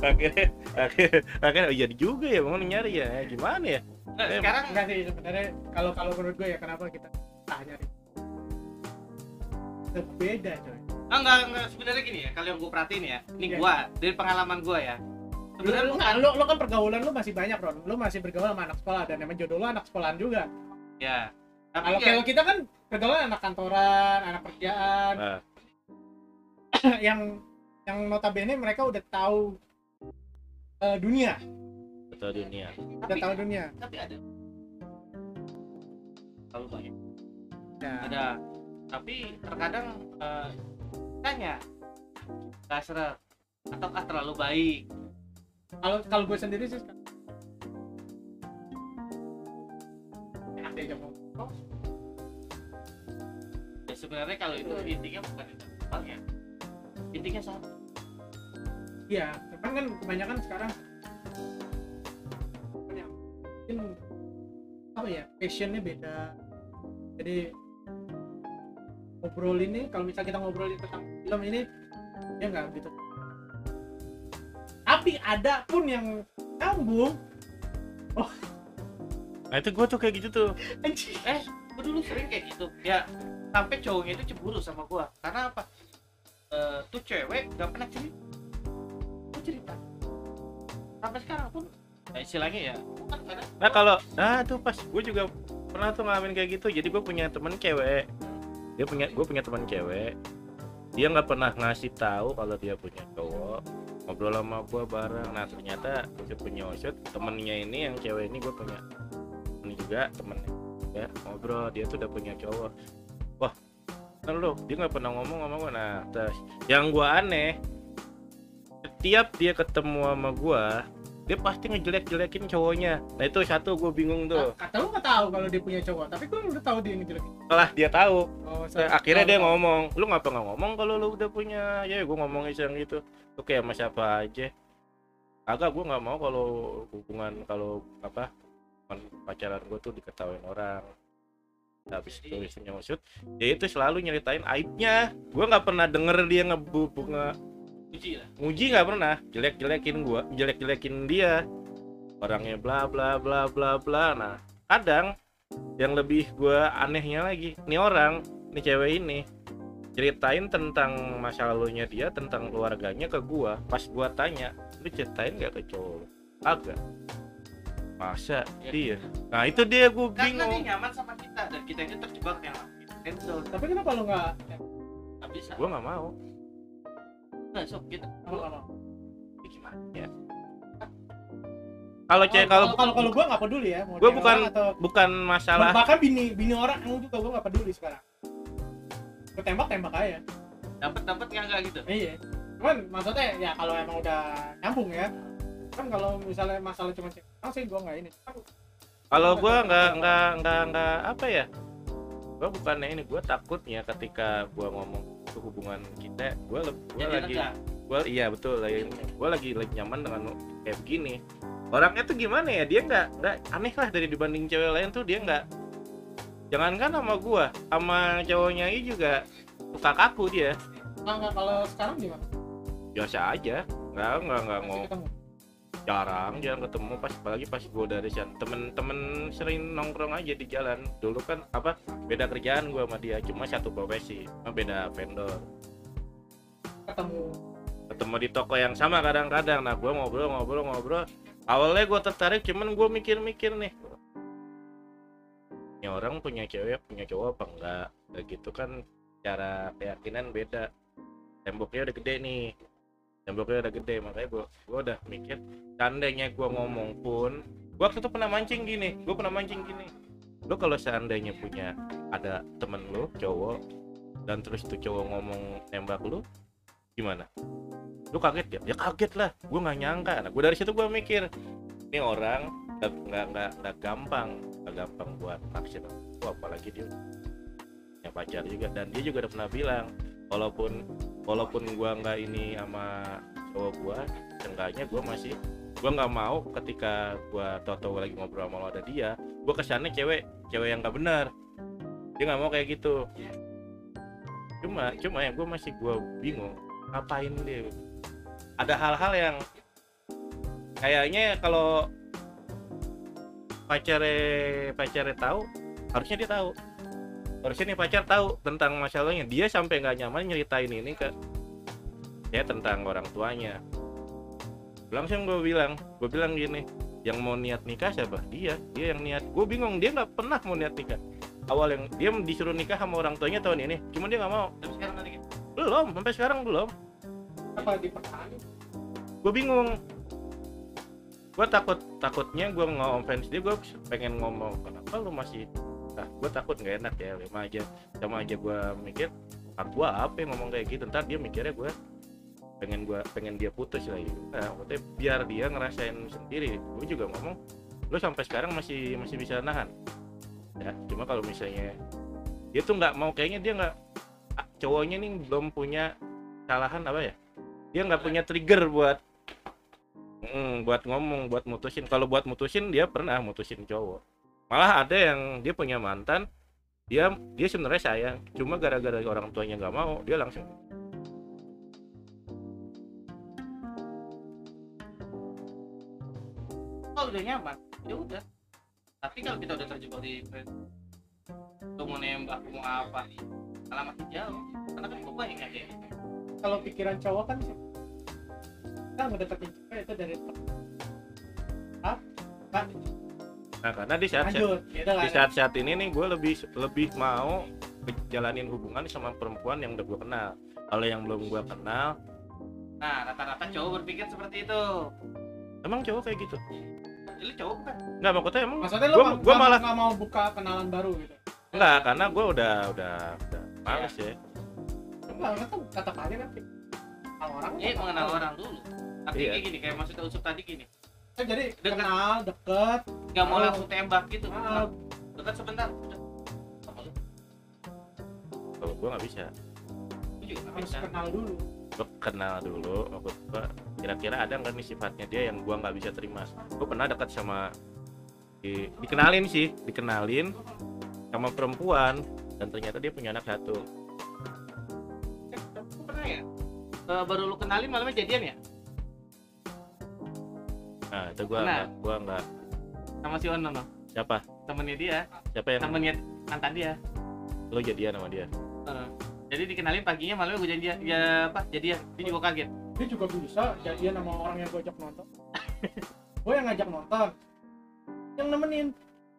akhirnya akhirnya akhirnya oh, jadi juga ya bangun nyari ya. Eh, gimana ya? Eh, sekarang enggak sih sebenarnya kalau kalau menurut gue ya kenapa kita tanya nih? Beda coy. Ah, enggak, enggak sebenarnya gini ya, kalau yang gue perhatiin ya, ini Iya. gua dari pengalaman gua ya. lu, Sebenarnya lu, bukan. lu, lu kan pergaulan lu masih banyak Ron. Lu masih bergaul sama anak sekolah dan emang jodoh lu anak sekolahan juga. Ya. Tapi kalau ya, kalau kita kan pergaulan anak kantoran anak kerjaan. Nah. <clears throat> yang yang notabene mereka udah tahu eh, dunia. Betul dunia. Udah tapi, tahu dunia. tapi ada. Terlalu baik Ya. ada. Tapi terkadang eh, tanya nggak seret ataukah terlalu baik? Kalau kalau gue sendiri sih enak diajak ngomong. Ya sebenarnya kalau itu intinya bukan itu ya intinya sama Iya, cuman kan kebanyakan sekarang ya, mungkin apa ya passionnya beda. Jadi ngobrol ini kalau misal kita ngobrolin tentang film ini ya nggak gitu. Tapi ada pun yang nyambung. nah itu gue tuh kayak gitu tuh eh gue dulu sering kayak gitu ya sampai cowoknya itu cemburu sama gua. Karena apa? Eh, tuh cewek gak pernah cerita. Gua cerita. Sampai sekarang pun ya istilahnya ya gua nah kalau nah tuh pas gue juga pernah tuh ngalamin kayak gitu. Jadi gue punya temen cewek. Dia punya gue punya teman cewek. Dia nggak pernah ngasih tahu kalau dia punya cowok. Ngobrol sama gue bareng. Nah ternyata usut punya usut temennya ini yang cewek ini gue punya. Ini juga temennya ya ngobrol. Dia tuh udah punya cowok kan lo dia nggak pernah ngomong sama gue nah yang gue aneh setiap dia ketemu sama gue dia pasti ngejelek-jelekin cowoknya. Nah itu satu gue bingung tuh. Kata lu nggak tahu kalau dia punya cowok, tapi gue udah tahu dia ngejelekin. setelah dia tahu Oh, Nah, akhirnya dia ngomong lu ngapa nggak ngomong kalau lu udah punya? Ya gue ngomong iseng gitu. Lu kayak sama siapa aja. Agak gue nggak mau kalau hubungan kalau apa pacaran gue tuh diketahuin orang habis itu istrinya maksud dia itu selalu nyeritain aibnya. Gue nggak pernah denger dia ngebu nge uji lah. Nggak pernah. Jelek jelekin gue jelek jelekin dia. Orangnya bla bla bla bla bla. Nah kadang yang lebih gue anehnya lagi nih orang nih cewek ini ceritain tentang masa lalunya dia tentang keluarganya ke gua. Pas gua tanya lu ceritain gak ke cowok agak masa Ya. dia nah itu dia gua karena dia bingung nyaman sama kita dan kita ini terjebak yang cancel Tapi kenapa lu nggak? nggak bisa gua nggak mau nggak sok kita nggak mau? Ya gimana kalau cewek kalau kalau kalau gue nggak peduli ya. Cewek bukan- atau bukan masalah bahkan bini bini orang juga gue nggak peduli sekarang. Gue tembak tembak aja. dapat dapat nggak nggak gitu Iya. Cuman maksudnya ya kalau emang udah nyambung ya. Kan kalau misalnya masalah cuma cewek orang sih gue nggak ini. kalau gua nggak nggak nggak nggak apa ya? Gua bukannya ini gua takutnya ketika gua ngomong itu hubungan kita gua jadi lagi gua iya betul lagi gua lagi lagi nyaman dengan kayak begini. Orangnya tuh gimana ya? Dia nggak nggak aneh lah dari dibanding cewek lain tuh dia nggak jangankan sama gua sama cowoknya ini juga suka kaku dia. Nggak kalau sekarang gimana? biasa aja. Nggak nggak nggak ngomong. Jarang jarang ketemu. Pas apalagi pas gua dari sana temen-temen sering nongkrong aja di jalan. Dulu kan apa beda kerjaan gua sama dia cuma satu profesi beda vendor. Ketemu. ketemu di toko yang sama kadang-kadang. Nah gua ngobrol ngobrol ngobrol. Awalnya gua tertarik cuman gua mikir-mikir nih. Ini orang punya cewek punya cowok apa enggak? Udah gitu kan cara keyakinan beda. Temboknya udah gede nih temboknya udah gede makanya gua gua udah mikir seandainya gua ngomong pun gua waktu itu pernah mancing gini gua pernah mancing gini. Lu kalau seandainya punya ada temen lu cowok dan terus tuh cowok ngomong nembak lu gimana? Lu kaget ya ya kaget lah gue nggak nyangka. Nah gue dari situ gue mikir ini orang nggak nggak nggak gampang nggak gampang buat naksir gua apalagi dia punya pacar juga. Dan dia juga udah pernah bilang walaupun walaupun gua nggak ini sama cowok gua seenggaknya gua masih gua nggak mau ketika gua tau-tau lagi ngobrol sama lo ada dia gua kesannya cewek cewek yang nggak benar dia nggak mau kayak gitu. Cuma cuma yang gua masih gua bingung ngapain dia? Ada hal-hal yang kayaknya kalau pacare pacare tahu harusnya dia tahu harusnya nih pacar tahu tentang masalahnya. Dia sampai nggak nyaman nyeritain ini ke ya tentang orang tuanya. Langsung gue bilang gue bilang gini yang mau niat nikah siapa? Dia dia yang niat. Gue bingung dia nggak pernah mau niat nikah. Awal yang dia disuruh nikah sama orang tuanya tahun ini cuma dia nggak mau. Tapi sekarang lagi belum sampai sekarang belum. Apa dipertahankan? gue bingung. Gue takut takutnya gue nge offense dia gue pengen ngomong kenapa lu masih ah gue takut nggak enak ya sama aja sama aja gue mikir ah gue apa yang ngomong kayak gitu? Ntar dia mikirnya gue pengen gua pengen dia putus lagi nah maksudnya biar dia ngerasain sendiri. Gue juga ngomong lu sampai sekarang masih masih bisa nahan. Ya cuma kalau misalnya dia tuh nggak mau kayaknya dia nggak ah, cowoknya nih belum punya kesalahan apa ya? Dia nggak punya trigger buat mm, buat ngomong buat mutusin. Kalau buat mutusin dia pernah mutusin cowok malah ada yang dia punya mantan dia dia sebenarnya sayang. Cuma gara-gara orang tuanya nggak mau dia langsung kalau udah nyaman ya udah. Tapi kalau kita udah terjebak di friend lu mau nembak mau apa malah makin jauh. Karena kan gue banyak gitu kalau pikiran cowok kan sih. Kita ngedeketin cewek itu dari ah kan nah karena di saat lanjut. Gitu di kan saat-saat ini nih gue lebih lebih mau jalanin hubungan sama perempuan yang udah gue kenal. Kalau yang belum gue kenal nah rata-rata cowok berpikir seperti itu. Emang cowok kayak gitu? Jadi cowok kan nggak maksudnya emang maksudnya lu gua, nggak- gua nggak- malah nggak mau buka kenalan baru gitu? Enggak karena gue udah udah udah males ya. Enggak kan kata kalian kalau orang eh mengenal orang dulu. Tapi Iya. kayak gini kayak maksudnya usup tadi gini jadi Dekat. kenal deket. Nggak mau Oh. langsung tembak gitu. ah, dekat sebentar. Kalau gue nggak bisa. Gua juga harus bisa. kenal dulu. Gue kenal dulu. Gue kira-kira ada nggak nih sifatnya dia yang gue nggak bisa terima? Gue pernah dekat sama di, dikenalin sih dikenalin sama perempuan dan ternyata dia punya anak satu. Eh, pernah ya? Eh, baru lu kenalin malamnya jadian ya nah itu gue Pernah. nggak gue nggak sama si Ono no? siapa? Temennya dia. Siapa yang temennya mantan dia. Lo jadian sama dia? Eh, jadi dikenalin paginya malamnya gue janjian ya apa jadian dia juga kaget. Dia juga bisa jadian sama orang yang gue ajak nonton. <laughs> Gue yang ngajak nonton. Yang nemenin.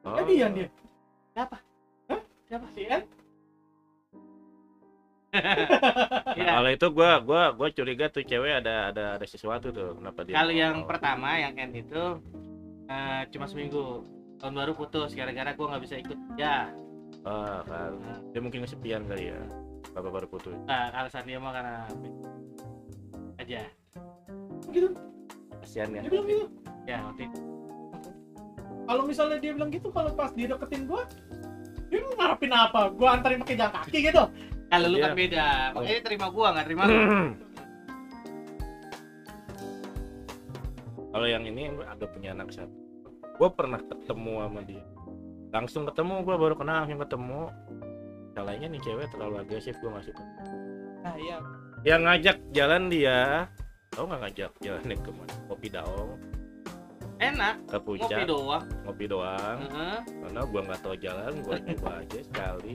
Oh, jadian dia. Siapa? Hah? siapa? Si N Nah, Iya. kalau itu gue gua gua curiga tuh cewek ada ada ada sesuatu tuh kenapa dia kalau yang mau- pertama yang N itu eh, cuma seminggu. Tahun baru putus gara-gara gue nggak bisa ikut ya Ah, kan. dia mungkin kesepian kali ya bapak baru putus. Nah, alasan dia mah karena aja. Gitu. Kasihan ya. Dia bilang gitu. Ya waktu itu. Kalau misalnya dia bilang gitu kalau pas dia deketin gue dia mau ngarepin apa? Gue antarin pakai jalan kaki gitu kalau lu Iya. kan beda. Makanya terima gua nggak terima lu. <clears throat> Kalau yang ini gua ada punya anak satu. Gue pernah ketemu sama dia. Langsung ketemu gue baru kenal langsung ketemu. Salahnya nih cewek terlalu agresif gue gak suka. Nah iya. Yang ngajak jalan dia tau nggak ngajak jalan ke mana kopi daong. Enak. Ke ngopi puncak doang. Ngopi doang. Heeh. karena gua nggak tahu jalan gua coba aja sekali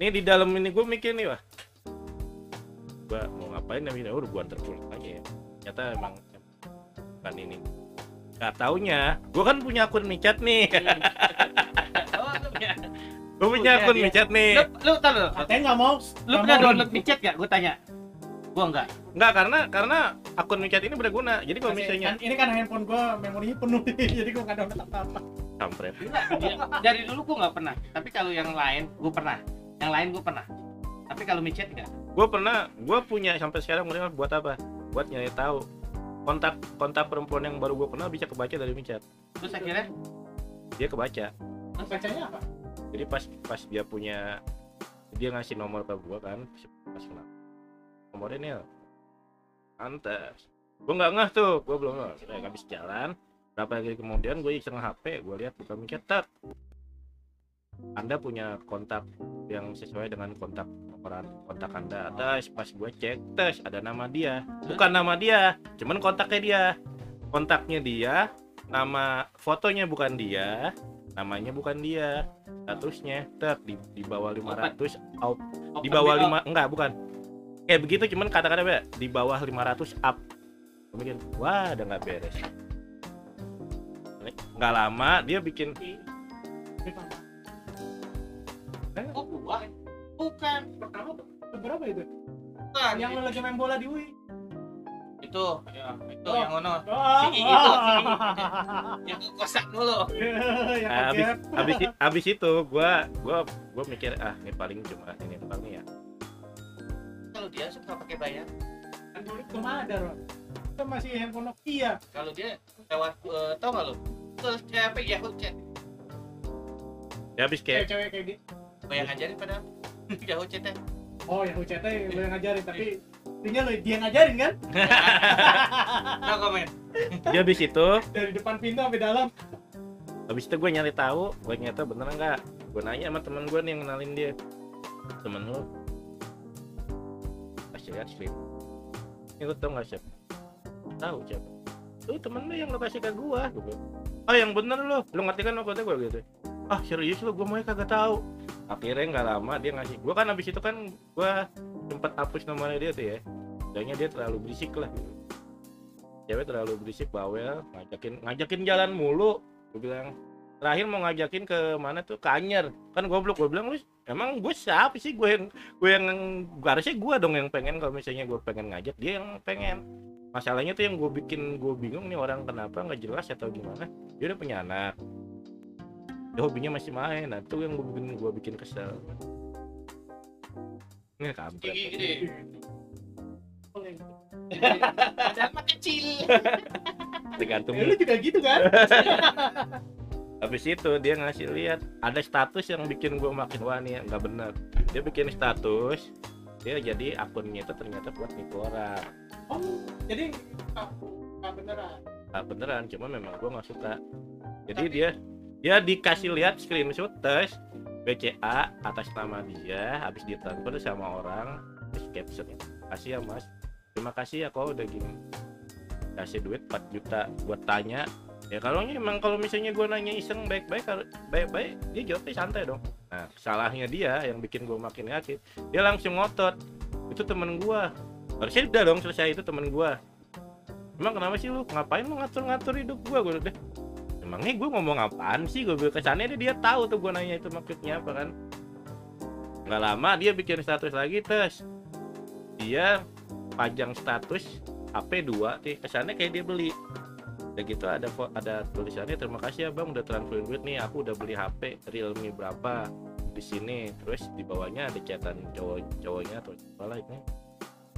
nih di dalam ini gue mikir nih wah gua mau ngapain nih udah gua antar pulang aja ya. Ternyata emang bukan ini. Nggak taunya. Gua kan punya akun micat nih. <laughs> Oh, lu punya. Punya akun dia. micat nih. Lu, lu tau lu? Katanya nggak mau. Lu pernah download micet gak gue tanya. Gua enggak nggak karena karena akun micat ini berguna. Jadi kalau misalnya kan ini kan handphone gue memorinya penuh. <laughs> Jadi gue nggak download apa-apa. Kampret. Enggak, dia- dari dulu gua nggak pernah. Tapi kalau yang lain gua pernah yang lain gua pernah. Tapi kalau micet enggak gue pernah gue punya sampai sekarang mulai buat apa? Buat nyari tahu kontak kontak perempuan yang baru gue kenal bisa kebaca dari micat terus akhirnya? Dia kebaca. Bacanya apa? Jadi pas pas dia punya dia ngasih nomor ke gua kan pas kenal. Nomornya nih pantes. Gua nggak ngeh tuh gua belum ngeh. Saya habis jalan berapa hari kemudian gue iseng HP gue lihat buka micat tet. Anda punya kontak yang sesuai dengan kontak nomor kontak anda. Tes pas gue cek tes ada nama dia. Bukan nama dia cuman kontaknya dia. Kontaknya dia nama fotonya bukan dia namanya bukan dia. Statusnya ter di, di bawah 500 out di bawah BO. 5 enggak bukan. Kayak begitu cuman kata-kata beda di bawah 500 up. Mikir wah udah nggak beres. Nggak lama dia bikin oh gua bukan pertama berapa itu? Bukan. Yang lo lagi main bola di UI itu. Ya itu Oh. yang ngono. Oh, Si itu, si. <laughs> yang kosak dulu. Yang Nah, habis kaget. habis i- <laughs> habis itu gua gua gua mikir ah ini paling cuma ini doang nih ya. Kalau dia suka pakai bayar? Android belum ada Ron. Itu masih handphone Nokia. Kalau dia lewat eh, tau nggak lo? Ke CP Yahoo Chat. Ya habis kayak cewek-cewek kayak gitu gue yang ngajarin pada <laughs> Yahoo Chat ya? Oh Yahoo chat lu yang ngajarin tapi intinya lu dia ngajarin kan? <laughs> No komen dia habis itu dari depan pintu sampai dalam. Habis itu gue nyari tahu gue nyata bener nggak? Gue nanya sama temen gue nih yang kenalin dia. Temen lu. Kasih lihat slip ini lu tau nggak siapa? Tahu siapa? Lu temen lu yang lu kasih ke gue ah yang bener lu. Lu ngerti kan maksudnya gue gitu ah serius lu gue mau kagak tahu. Akhirnya nggak lama dia ngasih gue kan habis itu kan gue sempet hapus nomornya dia tuh ya. Kayaknya dia terlalu berisik lah gitu. Cewek terlalu berisik bawel ngajakin ngajakin jalan mulu. Gue bilang terakhir mau ngajakin ke mana tuh? Ke Anyer. Kan goblok gue bilang lu emang gue siapa sih? Gue yang gue yang harusnya gue dong yang pengen kalau misalnya gue pengen ngajak dia yang pengen. Masalahnya tuh yang gue bikin gue bingung nih orang kenapa nggak jelas atau gimana. Dia udah punya anak dia hobinya masih main nah itu yang gue bikin gue bikin kesel. Ini kampret. Boleh. ada mah kecil. <laughs> Tergantung. Ya, lu juga gitu kan? <laughs> Habis itu dia ngasih lihat ada status yang bikin gue makin wah nih nggak bener. Dia bikin status dia jadi akunnya itu ternyata buat nipu orang. Oh jadi nggak nggak beneran? Nggak beneran cuma memang gue nggak suka. Jadi Tapi- dia dia dikasih lihat screenshot tes BCA atas nama dia habis ditransfer sama orang terus captionnya kasih ya mas. Terima kasih ya kau udah gini. Kasih duit 4 juta buat tanya. Ya kalau emang kalau misalnya gue nanya iseng baik-baik baik-baik dia jawabnya santai dong. Nah salahnya dia yang bikin gue makin yakin. Dia langsung ngotot. Itu temen gue harusnya udah dong selesai itu temen gue emang kenapa sih lu? Ngapain lu ngatur-ngatur hidup gue gue deh emangnya gue ngomong apaan sih? Gue kesannya dia, dia tahu tuh gue nanya itu maksudnya apa kan. Nggak lama dia bikin status lagi tes dia pajang status HP 2 sih kesannya kayak dia beli. Udah gitu ada ada tulisannya terima kasih ya bang udah transfer duit nih. Aku udah beli HP Realme berapa di sini. Terus di bawahnya ada catatan cowok cowoknya atau apalah itu.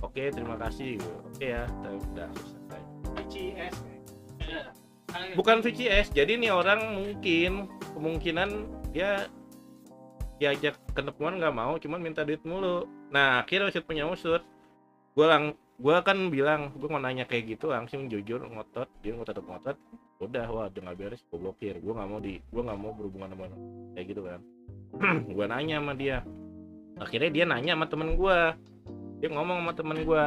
Oke terima kasih. Oke ya udah udah selesai. ICS bukan VCS jadi nih orang mungkin kemungkinan dia diajak ketemuan nggak mau cuman minta duit mulu. Nah akhirnya usut punya usut gue lang gue kan bilang gue mau nanya kayak gitu langsung jujur ngotot dia ngotot ngotot udah wah udah nggak beres gue blokir. Gue nggak mau di gue nggak mau berhubungan sama kayak gitu kan. <clears throat> Gue nanya sama dia. Akhirnya dia nanya sama temen gue dia ngomong sama temen gue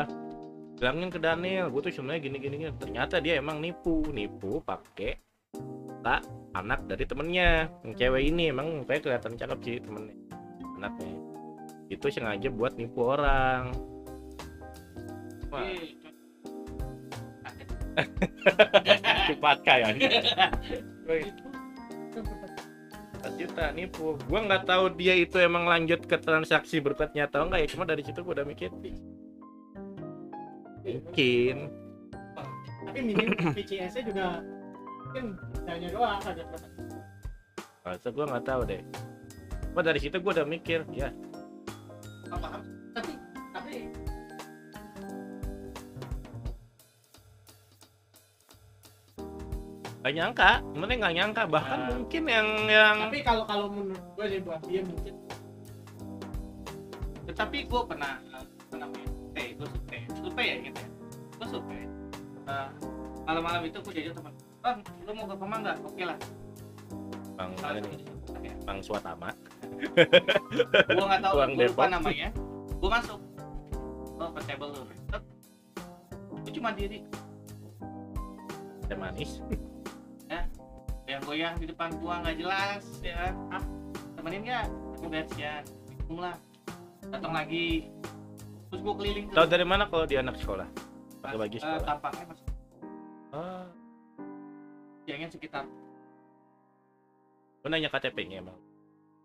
bilangin ke Daniel gue tuh sebenarnya gini gini gini. Ternyata dia emang nipu nipu pakai tak anak dari temennya. Yang cewek ini emang kayak kelihatan cakep sih temennya anaknya. Itu sengaja buat nipu orang. Wah, <laughs> cepat kayak juta nipu. Gua nggak tahu dia itu emang lanjut ke transaksi berikutnya atau enggak ya cuma dari situ gua udah mikir mungkin. Tapi minim <clears throat> VCS nya juga mungkin hanya doang ada Masa gua nggak tahu deh. Cuma dari situ gua udah mikir ya. Nggak paham. Tapi tapi nggak nyangka sebenarnya nggak nyangka. Bahkan Nah. mungkin yang yang tapi kalau kalau menurut gue sih buat dia mungkin. Tetapi gue pernah apa namanya eh gue survei ya gitu ya. Gue survei. Nah, malam-malam itu gue jajak teman bang lu mau ke Kemang nggak oke lah. Bang Salah ini ya. bang Swatama gue nggak tahu gue lupa namanya. Gue masuk. Oh ke table lu gue cuma diri. Teh manis. Yang goyang di depan gua nggak jelas ya ah temenin nggak? Aku ya. Bingung lah. Datang lagi terus gua keliling tahu dari mana kalau dia anak sekolah? Pakai baju Eh, sekolah? tampaknya masih oh jangan sekitar. Gua nanya KTP-nya emang.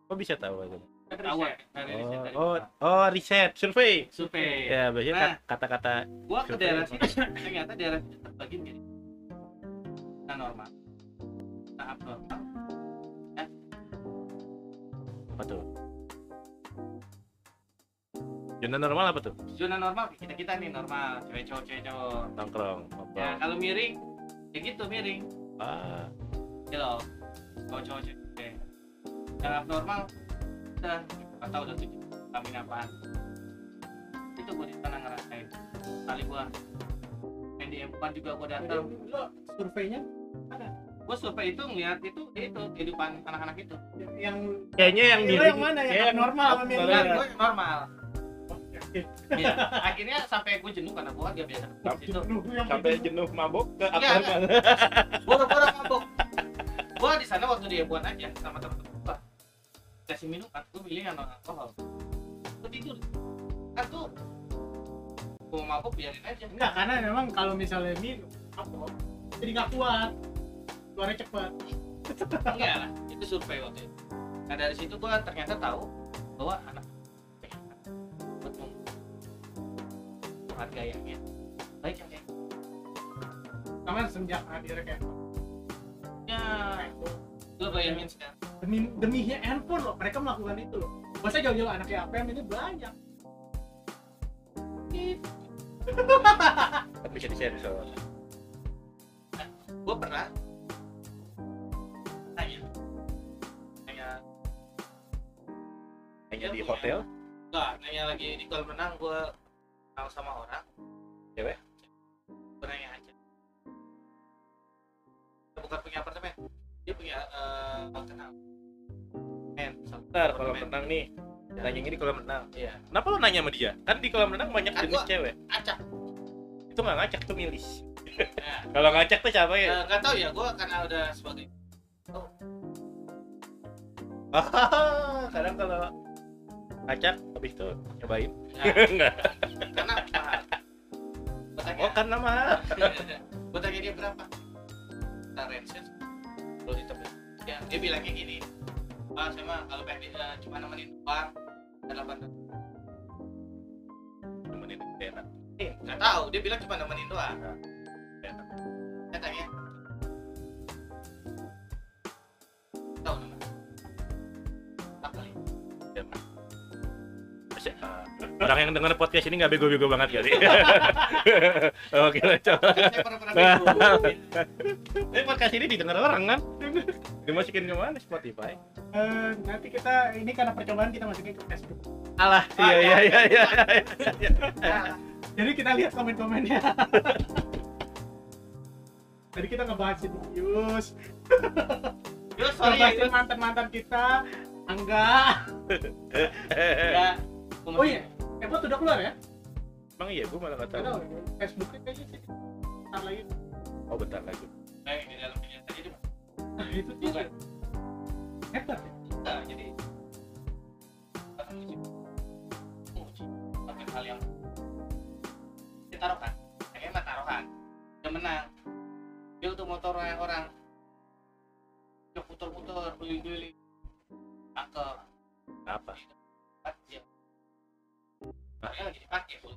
Kok bisa tahu aja? Ketahuan dari riset oh oh, oh riset survei. Survei. Ya biasanya Nah. kat- kata-kata gua ke daerah sini <laughs> ternyata daerah sini terbagi menjadi nah normal. Nah abnormal. Apa tuh zona normal apa tuh? Zona normal kita kita nih normal. Cewek cowok cewek cowok. Nongkrong ya kalau miring ya gitu miring. Ah. Ya loh. Cowok cowok cewek yang abnormal udah. Nggak tahu udah tujuh kami apaan. Itu gua di sana ngerasain. Kali gua. Di M1 juga gua datang. Lo surveinya? Gua survei itu ngeliat itu itu kehidupan anak-anak itu. Yang kayaknya yang miring yang mana? Yang? Enggak, gue yang normal Oke. Iya. akhirnya sampai gue jenuh karena gue kan gak biasa ke situ. Jenuh sampai jenuh. mabok ke Iya, abnormal boro-boro mabok. Gue di sana waktu dia buat aja sama temen-temen gue kasih minuman gue pilih yang non alkohol. Gue tidur. Kan tuh gue mabok biarin aja. Enggak, karena memang kalau misalnya minum apa jadi nggak kuat. Keluarnya cepat enggak lah itu survei waktu itu. Nah dari situ gue ternyata tahu bahwa anak harga yang ya. Baik yang kayak sama semenjak hadirnya kayak ya lu bayangin sekarang. Demi deminya handphone loh mereka melakukan itu loh. Masa jauh-jauh anaknya APM ini banyak. <laughs> Tapi bisa disensor gue pernah tanya. Tanya hanya di hotel? Enggak nanya lagi di kolam renang gue kenal sama orang Cewek? gue nanya aja bukan punya apartemen dia punya eh kenal. Men satu ntar kalau renang nih. Nanya di kolam renang iya. Kenapa lo nanya sama dia? Kan di kolam renang banyak Kan jenis cewek. acak itu nggak ngacak tuh milis nah, <laughs> kalau ngacak tuh siapa ya? Eh, nggak tahu ya gue karena udah sebagai <laughs> kadang kalau ngacak habis itu nyobain. Nah, <laughs> enggak. Karena mahal oh karena mah gue tanya dia berapa? Kita range kalau di tempat ya dia bilangnya gini. Pak saya mah kalau pengen eh, cuma nemenin doang delapan temenin enak eh nggak tahu. Dia bilang cuma nemenin doang. Enak saya tanya orang yang dengar podcast ini nggak bego-bego banget kali <laughs> oke lah coba. Tapi podcast ini didengar orang kan? Dimasukin ke mana? Spotify. Eh, nanti kita ini karena percobaan kita masukin ke Facebook Alah, Ah, iya iya iya iya. iya. Nah, <laughs> jadi kita lihat komen-komennya <laughs> tadi kita ngebahas serius Yus, sorry ya Yus. mantan-mantan kita enggak Ya, gua oh iya Ebot udah keluar ya? Emang iya, gue malah nggak Nggak tahu. tahu Facebooknya kayaknya sih. Ntar lagi. Oh bentar lagi. Eh, di dalam video tadi itu Nah itu tuh bukan. Hebat ya? kita jadi akan uji. Uji. Pakai hal yang dia taruhkan yang enak taruhkan dia menang. Dia untuk motor orang dia putar-putar keliling-keliling cakep Apa? Kan dia Makanya lagi dipakai full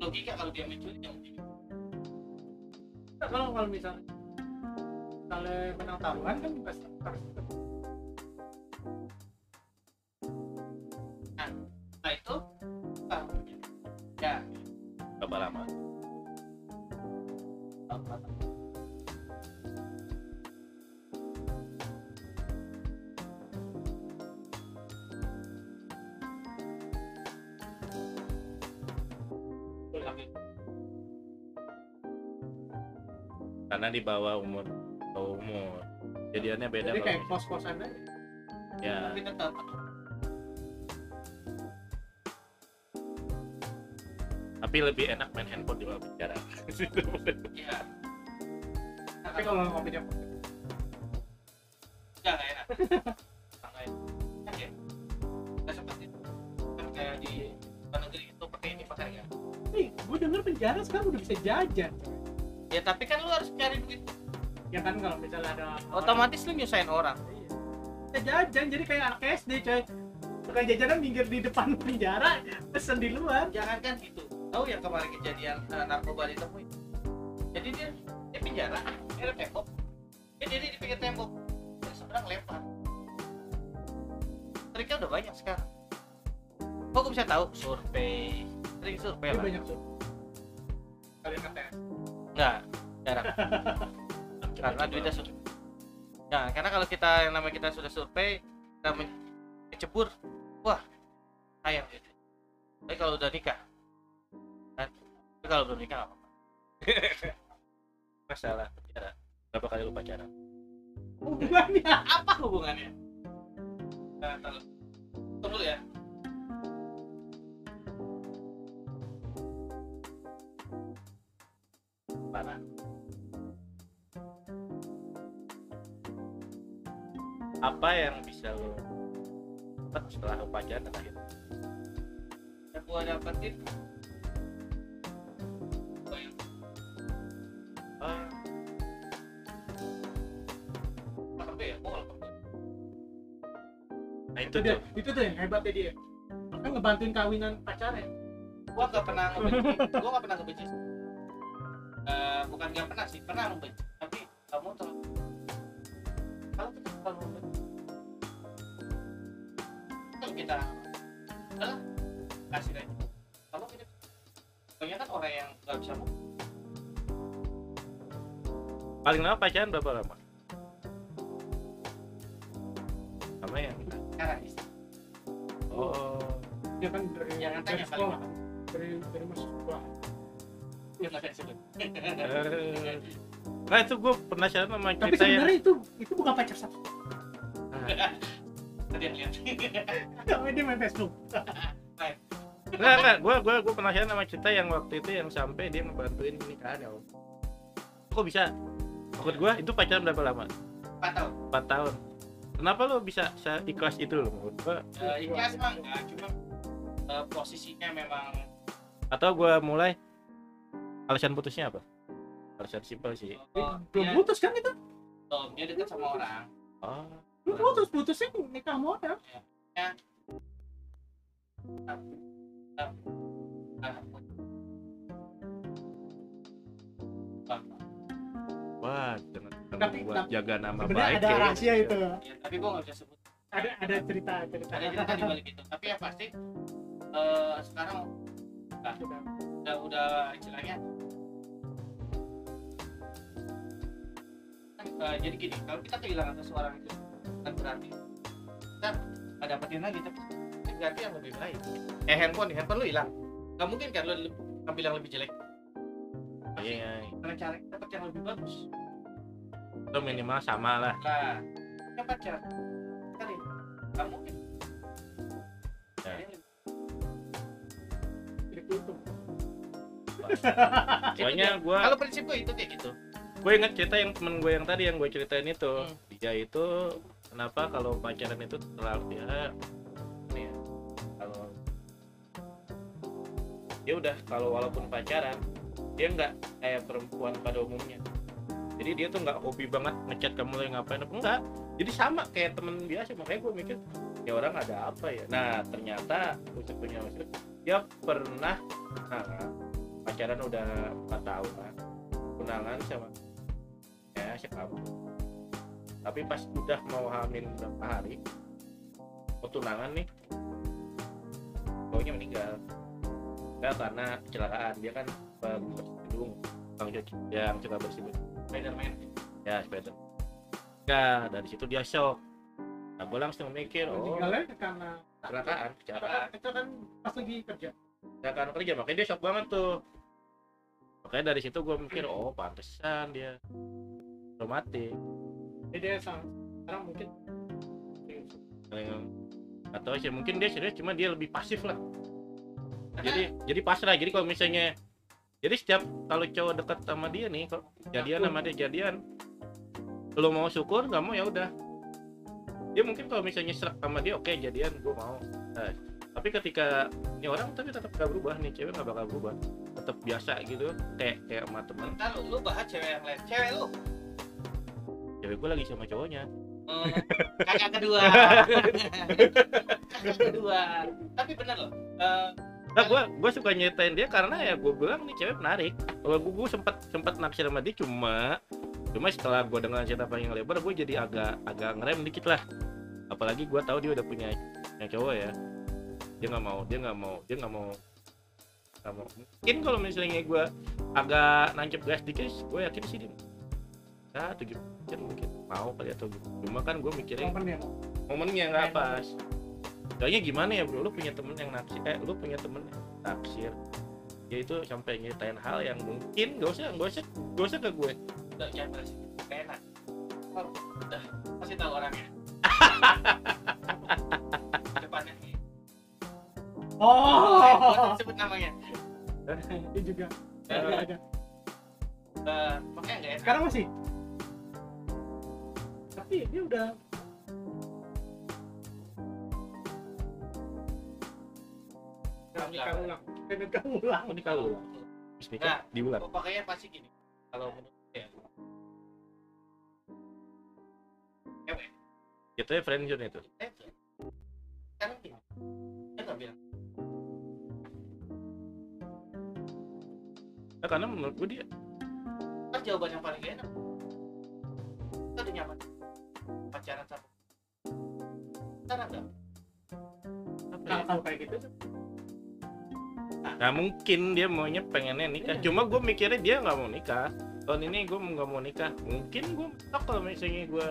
logika kalau dia mencuri mencuri Nah, kalau kalau misalnya misalnya menang taruhan kan pasti harus nah itu ah, ya. Berapa lama? Karena di bawah umur bawah umur. Jadiannya beda jadi kayak kos-kosan aja ya. tapi tetap Tapi lebih enak main handphone di bawah bicara. ya tapi kalau ngopinya ya nggak enak nggak enak Oke. nggak seperti itu kan kayak di luar negeri itu pakai ini pakai nggak nih gue denger penjara sekarang udah bisa jajan ya tapi kan lu harus cari duit. Ya kan kalau misalnya ada otomatis lu nyusahin orang. Iya. kita jajan jadi kayak anak SD coy. Tukang jajanan minggir di depan <laughs> penjara pesen di luar. Jangan kan itu tahu yang kemarin kejadian eh, narkoba ditemuin jadi dia dia penjara dia ada tembok. Dia diri di pinggir tembok. Dia seberang lempar. Triknya udah banyak sekarang. Kok gue bisa tahu? Survei. Sering survei lah. banyak tuh jarang. Karena duitnya sur ya karena kalau kita yang namanya kita sudah survei kita men- kecebur wah sayang gitu. Tapi kalau udah nikah kan? Tapi kalau belum nikah nggak apa-apa. <laughs> Masalah pacaran berapa kali lu pacaran? Hubungannya apa hubungannya? Nah, tunggu dulu ya. Mana apa yang bisa lo dapat setelah dan akhirnya yang gua dapetin? Yang? Ah, apa ya? Nah itu itu dia tuh. itu tuh yang hebatnya dia. Kan ngebantuin kawinan pacarnya. Gua nggak pernah ngebenci. Gua nggak pernah ngebenci. Eh, bukan nggak pernah sih pernah membenci tapi kamu terlalu kalau kita membenci kalau kita adalah kasih aja kamu kita banyak kan orang yang nggak bisa mau paling lama pacaran berapa lama? Sama yang cara istri oh. Dia kan dari Jangan dari tanya kali, sekolah dari dari masuk sekolah. Ya nggak sebut. Eh, nah itu gue penasaran sama tapi cerita yang sebenarnya itu itu bukan pacar satu tadi yang lihat tapi dia main Facebook Enggak, enggak, gue gua, gua penasaran sama cerita yang waktu itu yang sampai dia ngebantuin nikahan ya Om. Kok bisa? Maksud gue itu pacaran berapa lama? empat tahun 4 tahun Kenapa lo bisa ikhlas itu loh menurut gue? Eh, ikhlas mah enggak cuma eh, posisinya memang Atau gue mulai alasan putusnya apa? Alasan simpel sih. Oh, belum dia, putus kan itu oh, dia dekat sama orang. Oh, belum putus putusnya nikah sama orang. Ah, wah jangan Tapi- buat tapi- jaga nama baik ada ya. rahasia itu. Ya, tapi gua nggak bisa sebut. Ada ada cerita cerita. Ada cerita di balik itu. Tapi yang pasti eh, sekarang udah udah istilahnya eh, jadi gini kalau kita kehilangan seseorang itu kan berarti kita nggak dapetin lagi tapi ganti yang lebih baik. Eh handphone nih handphone lu hilang. Nggak mungkin kan lu ambil yang lebih jelek. Iya, karena cara dapat yang lebih bagus. Itu minimal sama lah. Lah ya pacar kali nggak mungkin. Ya. Soalnya dia. kalau prinsip gue itu kayak gitu gue inget cerita yang temen gue yang tadi yang gue ceritain itu. Hmm. dia itu kenapa kalau pacaran itu terlalu ya ini ya kalau dia udah kalau walaupun pacaran dia nggak kayak perempuan pada umumnya. Jadi dia tuh nggak hobi banget ngechat kamu lagi ngapain apa enggak. Jadi sama kayak temen biasa makanya gue mikir ya orang ada apa ya? Nah ternyata usut punya usut dia pernah nah, pacaran udah 4 tahun lah tunangan sama ya si kamu tapi pas udah mau hamil berapa hari mau tunangan nih cowoknya meninggal. Enggak karena kecelakaan. Dia kan eh, bersih gedung bang yang suka bersih gedung Spiderman. Ya sepeda enggak dari situ dia shock. Nah gue langsung mikir oh. Meninggalnya karena kecelakaan kecelakaan. Itu kan pas lagi kerja. Kecelakaan kerja makanya dia shock banget tuh. Makanya dari situ gue mikir oh pantesan dia traumatik jadi dia sekarang mungkin atau sih mungkin dia serius cuma dia lebih pasif lah. Jadi jadi pasrah jadi kalau misalnya jadi setiap kalau cowok dekat sama dia nih kalau jadian sama dia jadian lo mau syukur nggak mau ya udah. Dia mungkin kalau misalnya serak sama dia oke jadian gue mau. Nah, tapi ketika ini orang tapi tetap gak berubah nih cewek nggak bakal berubah. Tetap biasa gitu kayak kayak sama temen. Ntar lu bahas cewek yang lain. Cewek lu cewek gue lagi sama cowoknya Oh, kakak kedua <laughs> kakak kedua tapi bener loh eh, Nah, gue gue suka nyetain dia karena ya gue bilang nih cewek menarik. Kalau gue gue sempat sempat naksir sama dia cuma cuma setelah gue dengan cerita panjang lebar gue jadi agak agak ngerem dikit lah. Apalagi gue tahu dia udah punya punya cowok ya. Dia nggak mau dia nggak mau dia nggak mau nggak mau. Mungkin kalau misalnya gue agak nancep gas dikit, gue yakin sih dia ya tujuh persen mungkin mau kali atau. Cuma kan gue mikirnya Momen ya. momennya nggak pas. Kayaknya gimana ya bro, lu punya temen yang naksir, eh lu punya temen yang naksir. Ya itu sampai nyeritain hal yang mungkin gak usah, gak usah, gak usah ke gue. Udah jangan bahas itu. Gak enak. Oh, udah kasih tahu orangnya <laughs> depannya. Nih Oh, sebut namanya. <laughs> Dia juga. Eh, Ada. eh, makanya gak enak. Sekarang masih. Tapi dia udah nikah ulang. Nikah ulang. Oh nikah Terus nikah Nah. pokoknya pasti gini. Kalau menurut saya cewek Jatuhnya friendzone itu. Eh, sekarang gini. Dia nggak bilang. Nah, Karena menurut gue dia kan jawaban yang paling enak. Kita udah nyaman pacaran sama. Enggak apa ya? Kalau kalau kayak gitu Nah. Mungkin dia maunya pengennya nikah. Cuma gue mikirnya dia nggak mau nikah. Tahun ini gue nggak mau nikah. Mungkin gue mentok kalau misalnya gue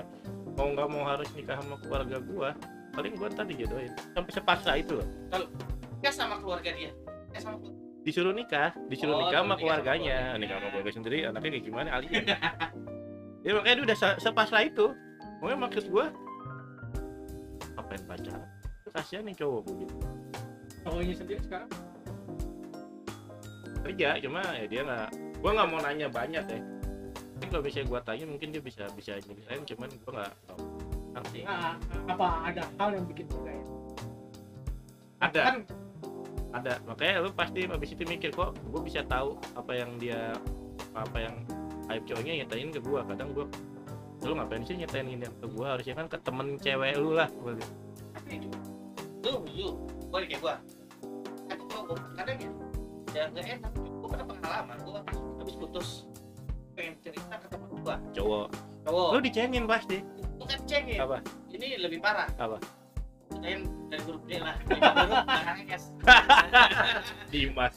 mau nggak mau harus nikah sama keluarga gue Paling gue ntar dijodohin. Sampai sepaksa itu loh. Nikah sama keluarga dia. Nikah sama keluarga. Disuruh nikah. Disuruh Oh, nikah sama keluarganya. nikah sama keluarga sendiri anaknya kayak gimana alien? <laughs> Ya makanya dia udah se- sepasrah itu pokoknya maksud gua ngapain pacaran? Kasihan nih cowok gua gitu cowoknya sendiri sekarang? Kerja cuma ya dia nggak gua nggak mau nanya banyak ya. Mungkin kalau misalnya gua tanya mungkin dia bisa bisa nyeritain cuman gua nggak tahu. Ngerti nah, apa ada hal yang bikin beda ya? ada. Kan ada. Makanya lu pasti habis itu mikir kok gue bisa tahu apa yang dia apa yang aib cowoknya nyatain ke gua? Kadang gua lu ngapain sih nyatain ini ke gua? Harusnya kan ke temen cewek lu lah gua gitu. lu lu gue kayak gua. Tapi cowok kadang ya ya nggak enak. Gue pernah pengalaman gue habis putus pengen cerita ke teman gua. Cowok. Cowok. Lu dicengin pasti. Bukan cengin. Apa? Ini lebih parah. Apa? Lain dari grup D lah. Dari grup. <laughs> Dimas.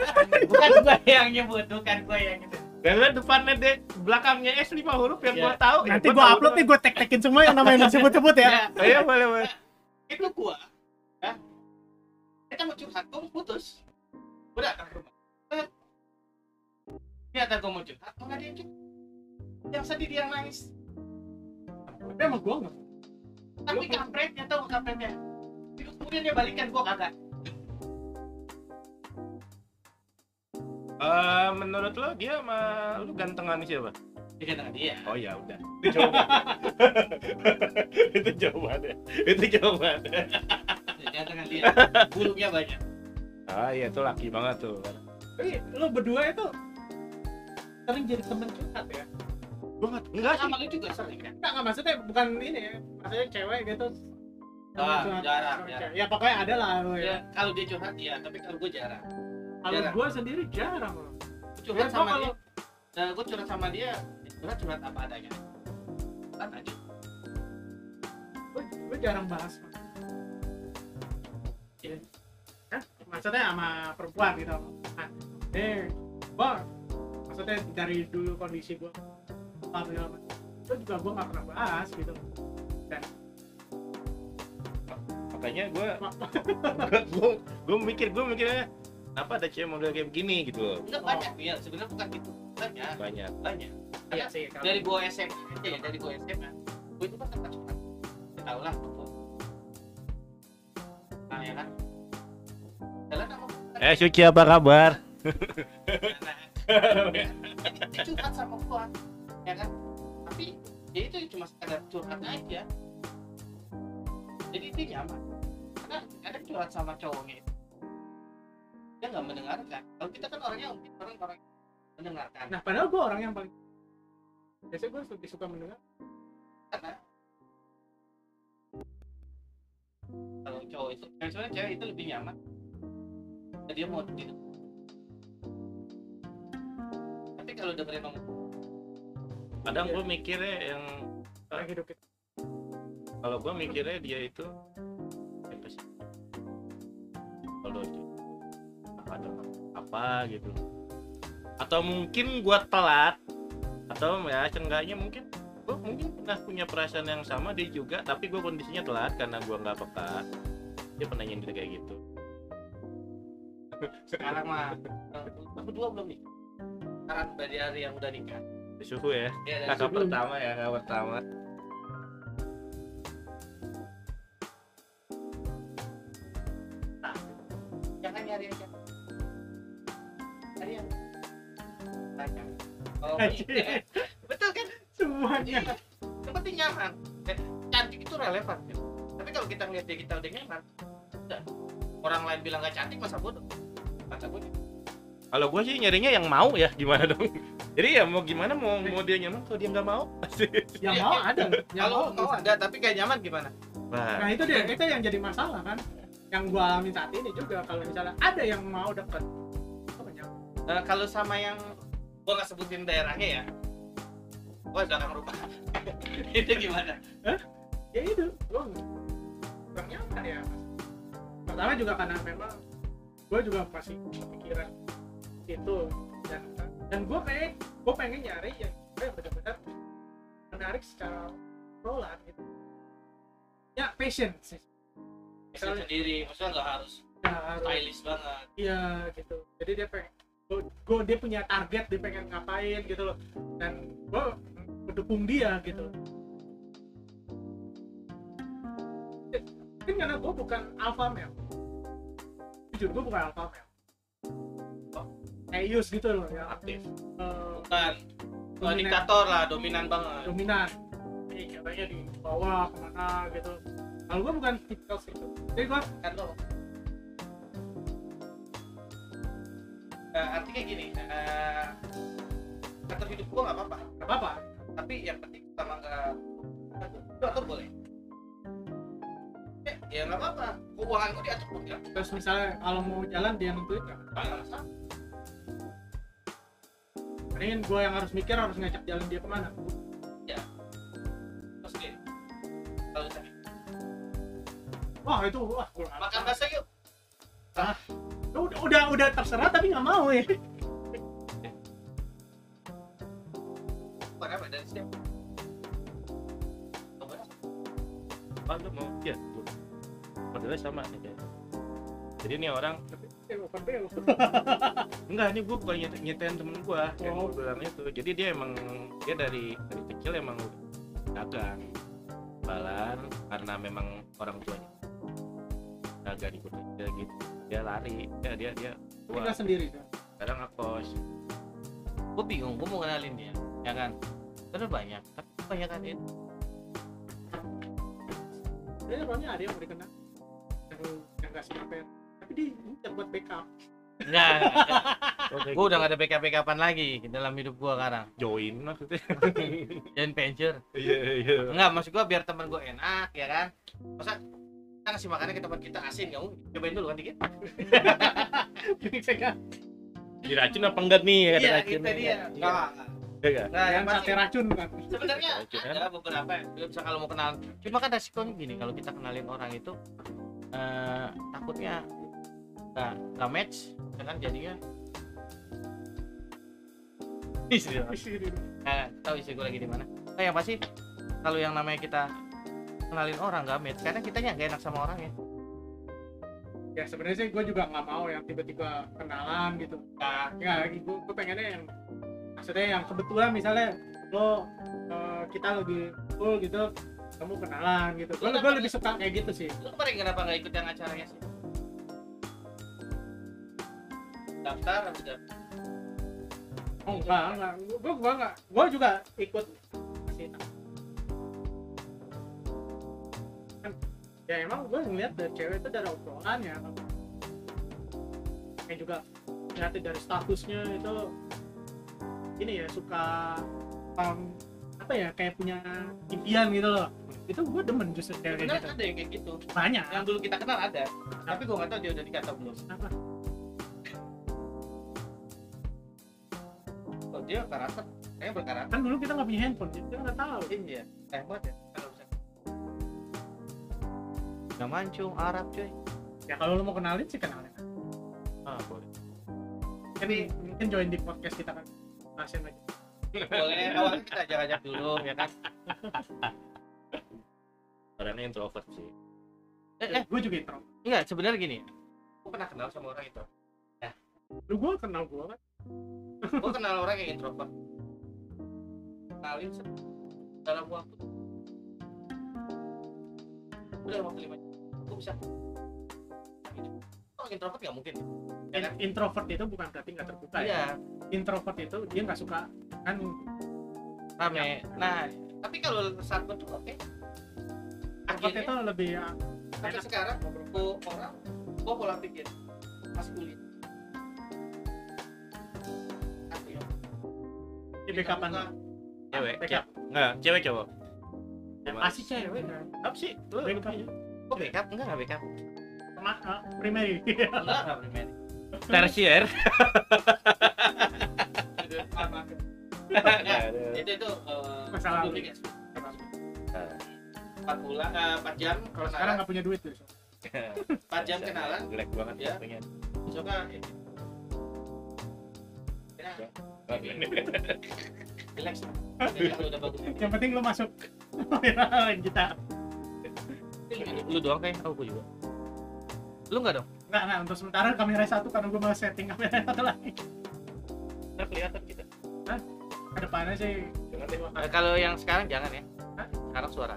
<laughs> Bukan gua yang nyebut bukan gua yang nyebut karena depannya deh belakangnya S lima huruf yang Iya. gua tahu ya nanti gua gua tahu upload nih gua tek-tekin semua yang namanya disebut-sebut ya. Ya, iya boleh boleh itu gua ya kita mau curhat gua mau putus gua datang ke rumah ternyata gua mau curhat malah dia yang curhat. yang sedih dia yang nangis Tapi emang gua enggak. tapi kampretnya tau nggak kampretnya itu kemudian dia balikan gua kagak Eh, menurut lo dia sama lu gantengan siapa? Dia kata dia. Oh ya udah. Itu jawaban <laughs> itu jawabannya. Itu jawabannya. Dia kata dia. Bulunya banyak. Ah iya itu laki banget tuh. Tapi lu berdua itu sering jadi temen curhat ya? gua nggak enggak sih. Sama lu juga sering kan? Enggak, enggak maksudnya bukan ini ya. Maksudnya cewek gitu. Ah, curhat jarang, jarang. Ya pokoknya ada lah lu ya. Ya. kalau dia curhat ya tapi kalau gua jarang Kalau jarang. gua sendiri jarang loh. Curhat sama kalau- dia nah, gua curhat sama dia curhat curhat apa adanya kan aja Gua, gua jarang bahas. Ya. Hah? Maksudnya sama perempuan gitu. Nah, eh, gua maksudnya dari dulu kondisi gua apa segala macam. Itu juga gua nggak pernah bahas gitu. makanya gua gua <laughs> gua, gua mikir gua mikirnya kenapa ada cewek model kayak begini gitu loh? Enggak Oh. banyak ya sebenarnya bukan gitu. Banyak. Banyak. Banyak. Iya sih. kalau- dari gua SMA aja ya dari gua SMA gua itu kan tempat curhat kita tahu lah. Nah ya kan? Jalan sama eh Suci apa kabar? <laughs> Dia curhat sama gua ya kan? Tapi dia itu cuma sekadar curhat aja. Jadi itu nyaman. Karena kadang curhat sama cowoknya itu dia nggak mendengarkan. Kalau kita kan orangnya mungkin orang orang mendengarkan. Nah, padahal gua orang yang paling biasanya gua lebih suka mendengar. Karena kalau cowok itu yang sebenarnya cewek itu lebih nyaman. Dan dia mau di tapi kalau dengerin ngomong kadang Iya. gue mikirnya yang Orang hidup kita kalau gue mikirnya dia itu apa sih? Kalau ada apa gitu. Atau mungkin gue telat atau ya seenggaknya mungkin gue mungkin pernah punya perasaan yang sama dia juga tapi gue kondisinya telat karena gue nggak peka. Dia pernah nyindir kayak gitu. <laughs> Sekarang mah eh, lu berdua belum nih? Sekarang dari hari yang udah nikah. Suhu ya? Ya kakak pertama ya kakak pertama betul kan? Semuanya. Iya. yang penting nyaman. Eh, cantik itu relevan ya. tapi kalau kita ngeliat dia kita udah nyaman udah orang lain bilang gak cantik masa bodoh? Kata gue kalau gue sih nyarinya yang mau ya. Gimana dong? Jadi ya mau gimana mau mau dia nyaman kalau dia nggak mau pasti. Yang Iya, mau iya. ada. yang kalau mau mau ada tapi gak nyaman gimana? Nah Wah, itu dia itu yang jadi masalah kan? Yang gua alami saat ini juga kalau misalnya ada yang mau deket ya Eh, kalau sama yang gua nggak sebutin daerahnya ya. Gua udah akan merubah itu gimana? Ya itu gua kurang nyaman ya. Pertama juga karena memang gua juga masih kepikiran itu. Dan dan gua kayak gua pengen nyari yang benar-benar menarik secara obrolan gitu. Ya passion sih. Bisa sendiri maksudnya nggak harus ya, harus. stylish banget. Iya gitu. Jadi dia pengen gue dia punya target dia pengen ngapain gitu loh. Dan gue mendukung dia gitu. Mungkin karena gue bukan alpha male. Jujur gue bukan alpha male. Yus gitu loh ya. Aktif. Eh, bukan. Dominan. diktator lah dominan banget. Dominan. Ini katanya di bawah ke mana gitu. Kalau gue bukan tipikal situ jadi gue kan lo Eh, artinya gini eh, atur hidup gua nggak apa-apa. Gak apa-apa. Tapi yang penting sama nggak itu atur boleh. Ya ya nggak apa-apa. Keuangan gua diatur pun ya terus misalnya kalau mau jalan dia nentuin nggak? Nggak ada masalah. Mendingan gue yang harus mikir harus ngajak jalan dia ke mana? Terus gini kalau saya wah itu wah nggak makan bisa. bakso yuk udah udah udah terserah tapi nggak mau ya. Bukan apa dari siapa? Mau? Ya modelnya sama aja jadi ini orang. Eh, <laughs> enggak ini gue bukan nyet- nyetain temen gue yang Oh. gue bilang itu. Jadi dia emang dia dari dari kecil emang dagang balan karena memang orang tuanya dagang ikut aja gitu. Dia lari ya dia dia tinggal tua sendiri kan sekarang ngekos. Gue bingung gue mau kenalin dia ya kan? Terus banyak tapi banyak kan itu Sebenarnya orangnya ada yang mau dikenal. Yang yang nggak siapa tapi dia minta buat backup. Enggak Oke, gue udah gak ada backup backupan lagi dalam hidup gue sekarang. Join maksudnya. <laughs> Jangan venture. Iya iya. Enggak maksud gue biar teman gue enak ya kan? Masa kita ngasih makannya ke teman kita asin kamu cobain dulu kan dikit. Jadi saya kan diracun apa enggak nih ada iya racun itu dia. Enggak Iya nggak? nah yang sate racun kan sebenarnya ada beberapa yang bisa kalau mau kenal. Cuma kan resikonya gini kalau kita kenalin orang itu eh, takutnya nggak nggak match ya kan jadinya istri nah, tahu istri gue lagi di mana. Nah, yang pasti kalau yang namanya kita kenalin orang nggak match. Karena kitanya nggak enak sama orangnya. Ya sebenarnya sih gue juga nggak mau yang tiba-tiba kenalan gitu. Nah, ya gue gue pengennya yang maksudnya yang kebetulan misalnya lo eh, kita lagi full gitu kamu kenalan gitu. Gue gue lebih suka kayak gitu sih. Lu kemarin kenapa nggak ikut yang acaranya sih? Daftar habis daftar oh enggak enggak gue gue enggak gue juga ikut ya emang gue ngeliat dari cewek itu dari obrolannya kayak juga ngeliatin dari statusnya itu ini ya suka um, apa ya kayak punya impian gitu loh. Itu gue demen justru cewek Bener gitu. ada yang kayak gitu. Banyak. Yang dulu kita kenal ada. Tapi gue nggak tahu dia udah nikah atau belum. Apa? Oh, dia karakter. Kayaknya berkarakter. Kan dulu kita nggak punya handphone jadi kita nggak tahu. Iya. Eh buat ya nggak mancung Arab cuy. Ya kalau lu mau kenalin sih kenalin. Ah boleh. Kan mungkin join di podcast kita kan. Jelasin aja. Boleh awalnya kita ajak-ajak dulu ya kan? Orangnya introvert sih. Eh, eh gue juga intro enggak sebenarnya gini. Gue pernah kenal sama orang itu lu gue kenal gue kan. Gue kenal orang yang introvert. Kenalin dalam waktu udah waktu lima gue bisa orang introvert nggak mungkin. Ya kan? In- introvert itu bukan berarti nggak terbuka ya? Iya. Introvert itu dia nggak suka kan? Rame. Nah tapi kalau saat itu oke. Itu akhirnya lebih ya, sampai enak. sekarang gue orang gue pola pikir pas kuliah aku ya? Kita cewek cewek. Nggak cewek cowok. Pasti cewek kan? Apa sih? Lu oh backup? Enggak enggak backup. Sama uh, primary. Enggak enggak primary. <laughs> Tersier. Itu itu eh, Masalah. empat bulan eh, empat jam kalau sekarang nggak punya duit tuh <laughs> empat jam kenalan. jelek banget Ya. fotonya. besok kan ini. Ya, <laughs> bagus. Yang penting lu masuk. Kita lu doang kayak aku juga. Lu nggak dong? Nggak nggak untuk sementara kamera satu karena gue mau setting kamera satu lagi. Ntar kelihatan kita. Ke depannya sih. Jangan deh Eh, kalau yang sekarang jangan ya. Hah? sekarang suara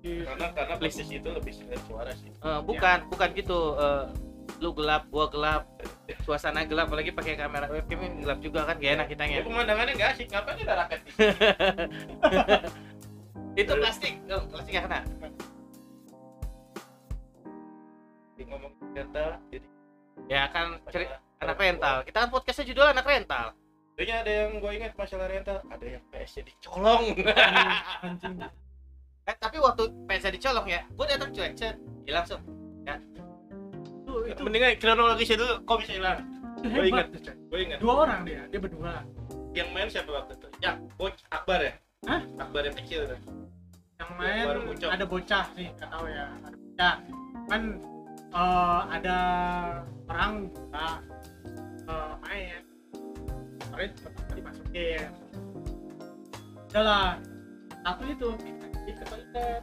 karena karena posisi itu lebih sebenarnya suara sih. Eh, bukan bukan gitu. Eh, lu gelap gua gelap. Suasana gelap apalagi pakai kamera webcam ini gelap juga kan gak enak kita ya ya pemandangannya nggak asik. Ngapain ada raket di <laughs> <laughs> <laughs> itu plastik. Dong plastik gak kena ngomong rental jadi ya kan cerita anak rental. Kita kan podcastnya judul anak rental. Kayaknya ada yang gue ingat masalah rental. Ada yang PS nya dicolong. <laughs> Anjing eh tapi waktu pensa dicolong ya gua datang cuek cet hilang langsung. Itu itu. Mendingan kronologisnya dulu kok bisa hilang? Gua ingat. gue ingat. Dua orang dia dia berdua. Yang main siapa waktu itu? Ya bocah Akbar ya? Hah? Akbar yang kecil tuh. Yang main ada bocah sih nggak tahu ya ada bocah. Kan eh, ada orang juga eh, main. Kemarin pertama dimasukin. Udah lah. Satu itu di ke toilet.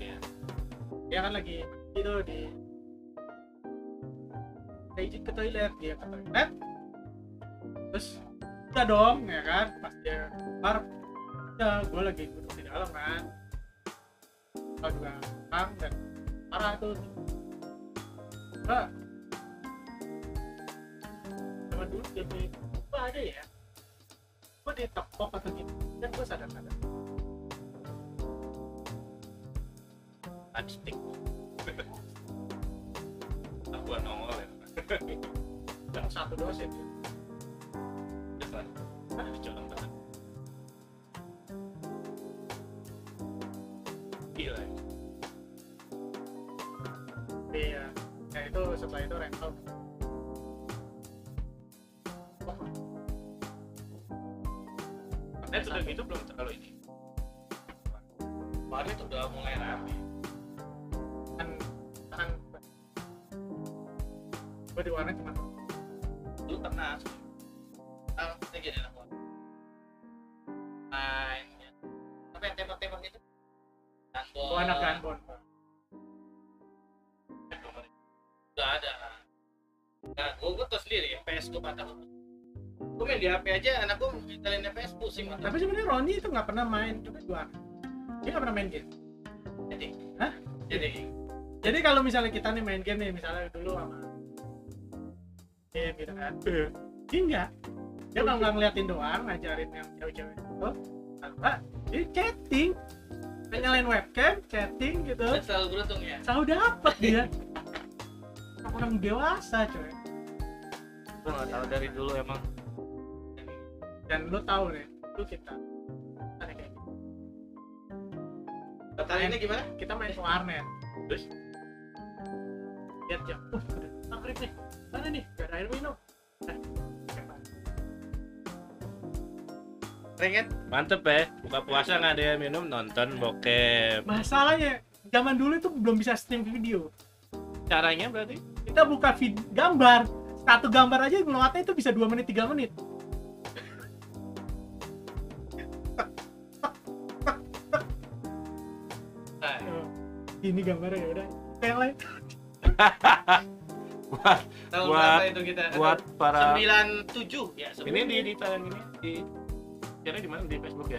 Iya. dia kan lagi itu di dia izin ke toilet dia ke toilet. Terus udah dong ya kan pas dia keluar. Udah gue lagi duduk di dalam kan. Gue juga bang dan parah tuh Zaman dulu jadi ada ya? Gue ditepok atau gitu dan gue sadar sadar. Adstik aku nongol ya. <laughs> Yang satu dosen. Ah, colong setelah itu rental Net sudah gitu belum terlalu ini. kemarin tuh udah mulai rame. Kan kan. Gue di warnet cuma lu pernah PS gue main di HP aja anak gue nyetelin PS pusing mata tapi sebenarnya Roni itu nggak pernah main juga di warnet dia nggak pernah main game. Jadi. Hah? jadi. Jadi kalau misalnya kita nih main game nih misalnya dulu sama game gitu kan. Dia enggak dia kalau nggak ngeliatin doang ngajarin yang cewek-cewek itu nggak dia chatting. Nyalain webcam chatting gitu. Dan selalu beruntung ya. Selalu dapet dia. Orang dewasa coy gue nggak tahu dari dulu emang. Dan lu tahu nih itu kita. Ada kayak ini gimana? Kita main ke warnet. Terus? lihat jam uh udah maghrib nih. Mana nih? Gak ada air minum. Nah, kan Mantep ya, buka puasa nggak ada yang minum nonton bokep. masalahnya zaman dulu itu belum bisa stream video. Caranya berarti? kita buka vid gambar satu gambar aja ngelewatnya itu bisa 2 menit 3 menit. <laughs> Ini gambarnya ya udah. Yang lain. <laughs> Buat tahun Buat- itu kita? buat para sembilan tujuh ya ini di di tayang ini di share di mana? Di Facebook ya?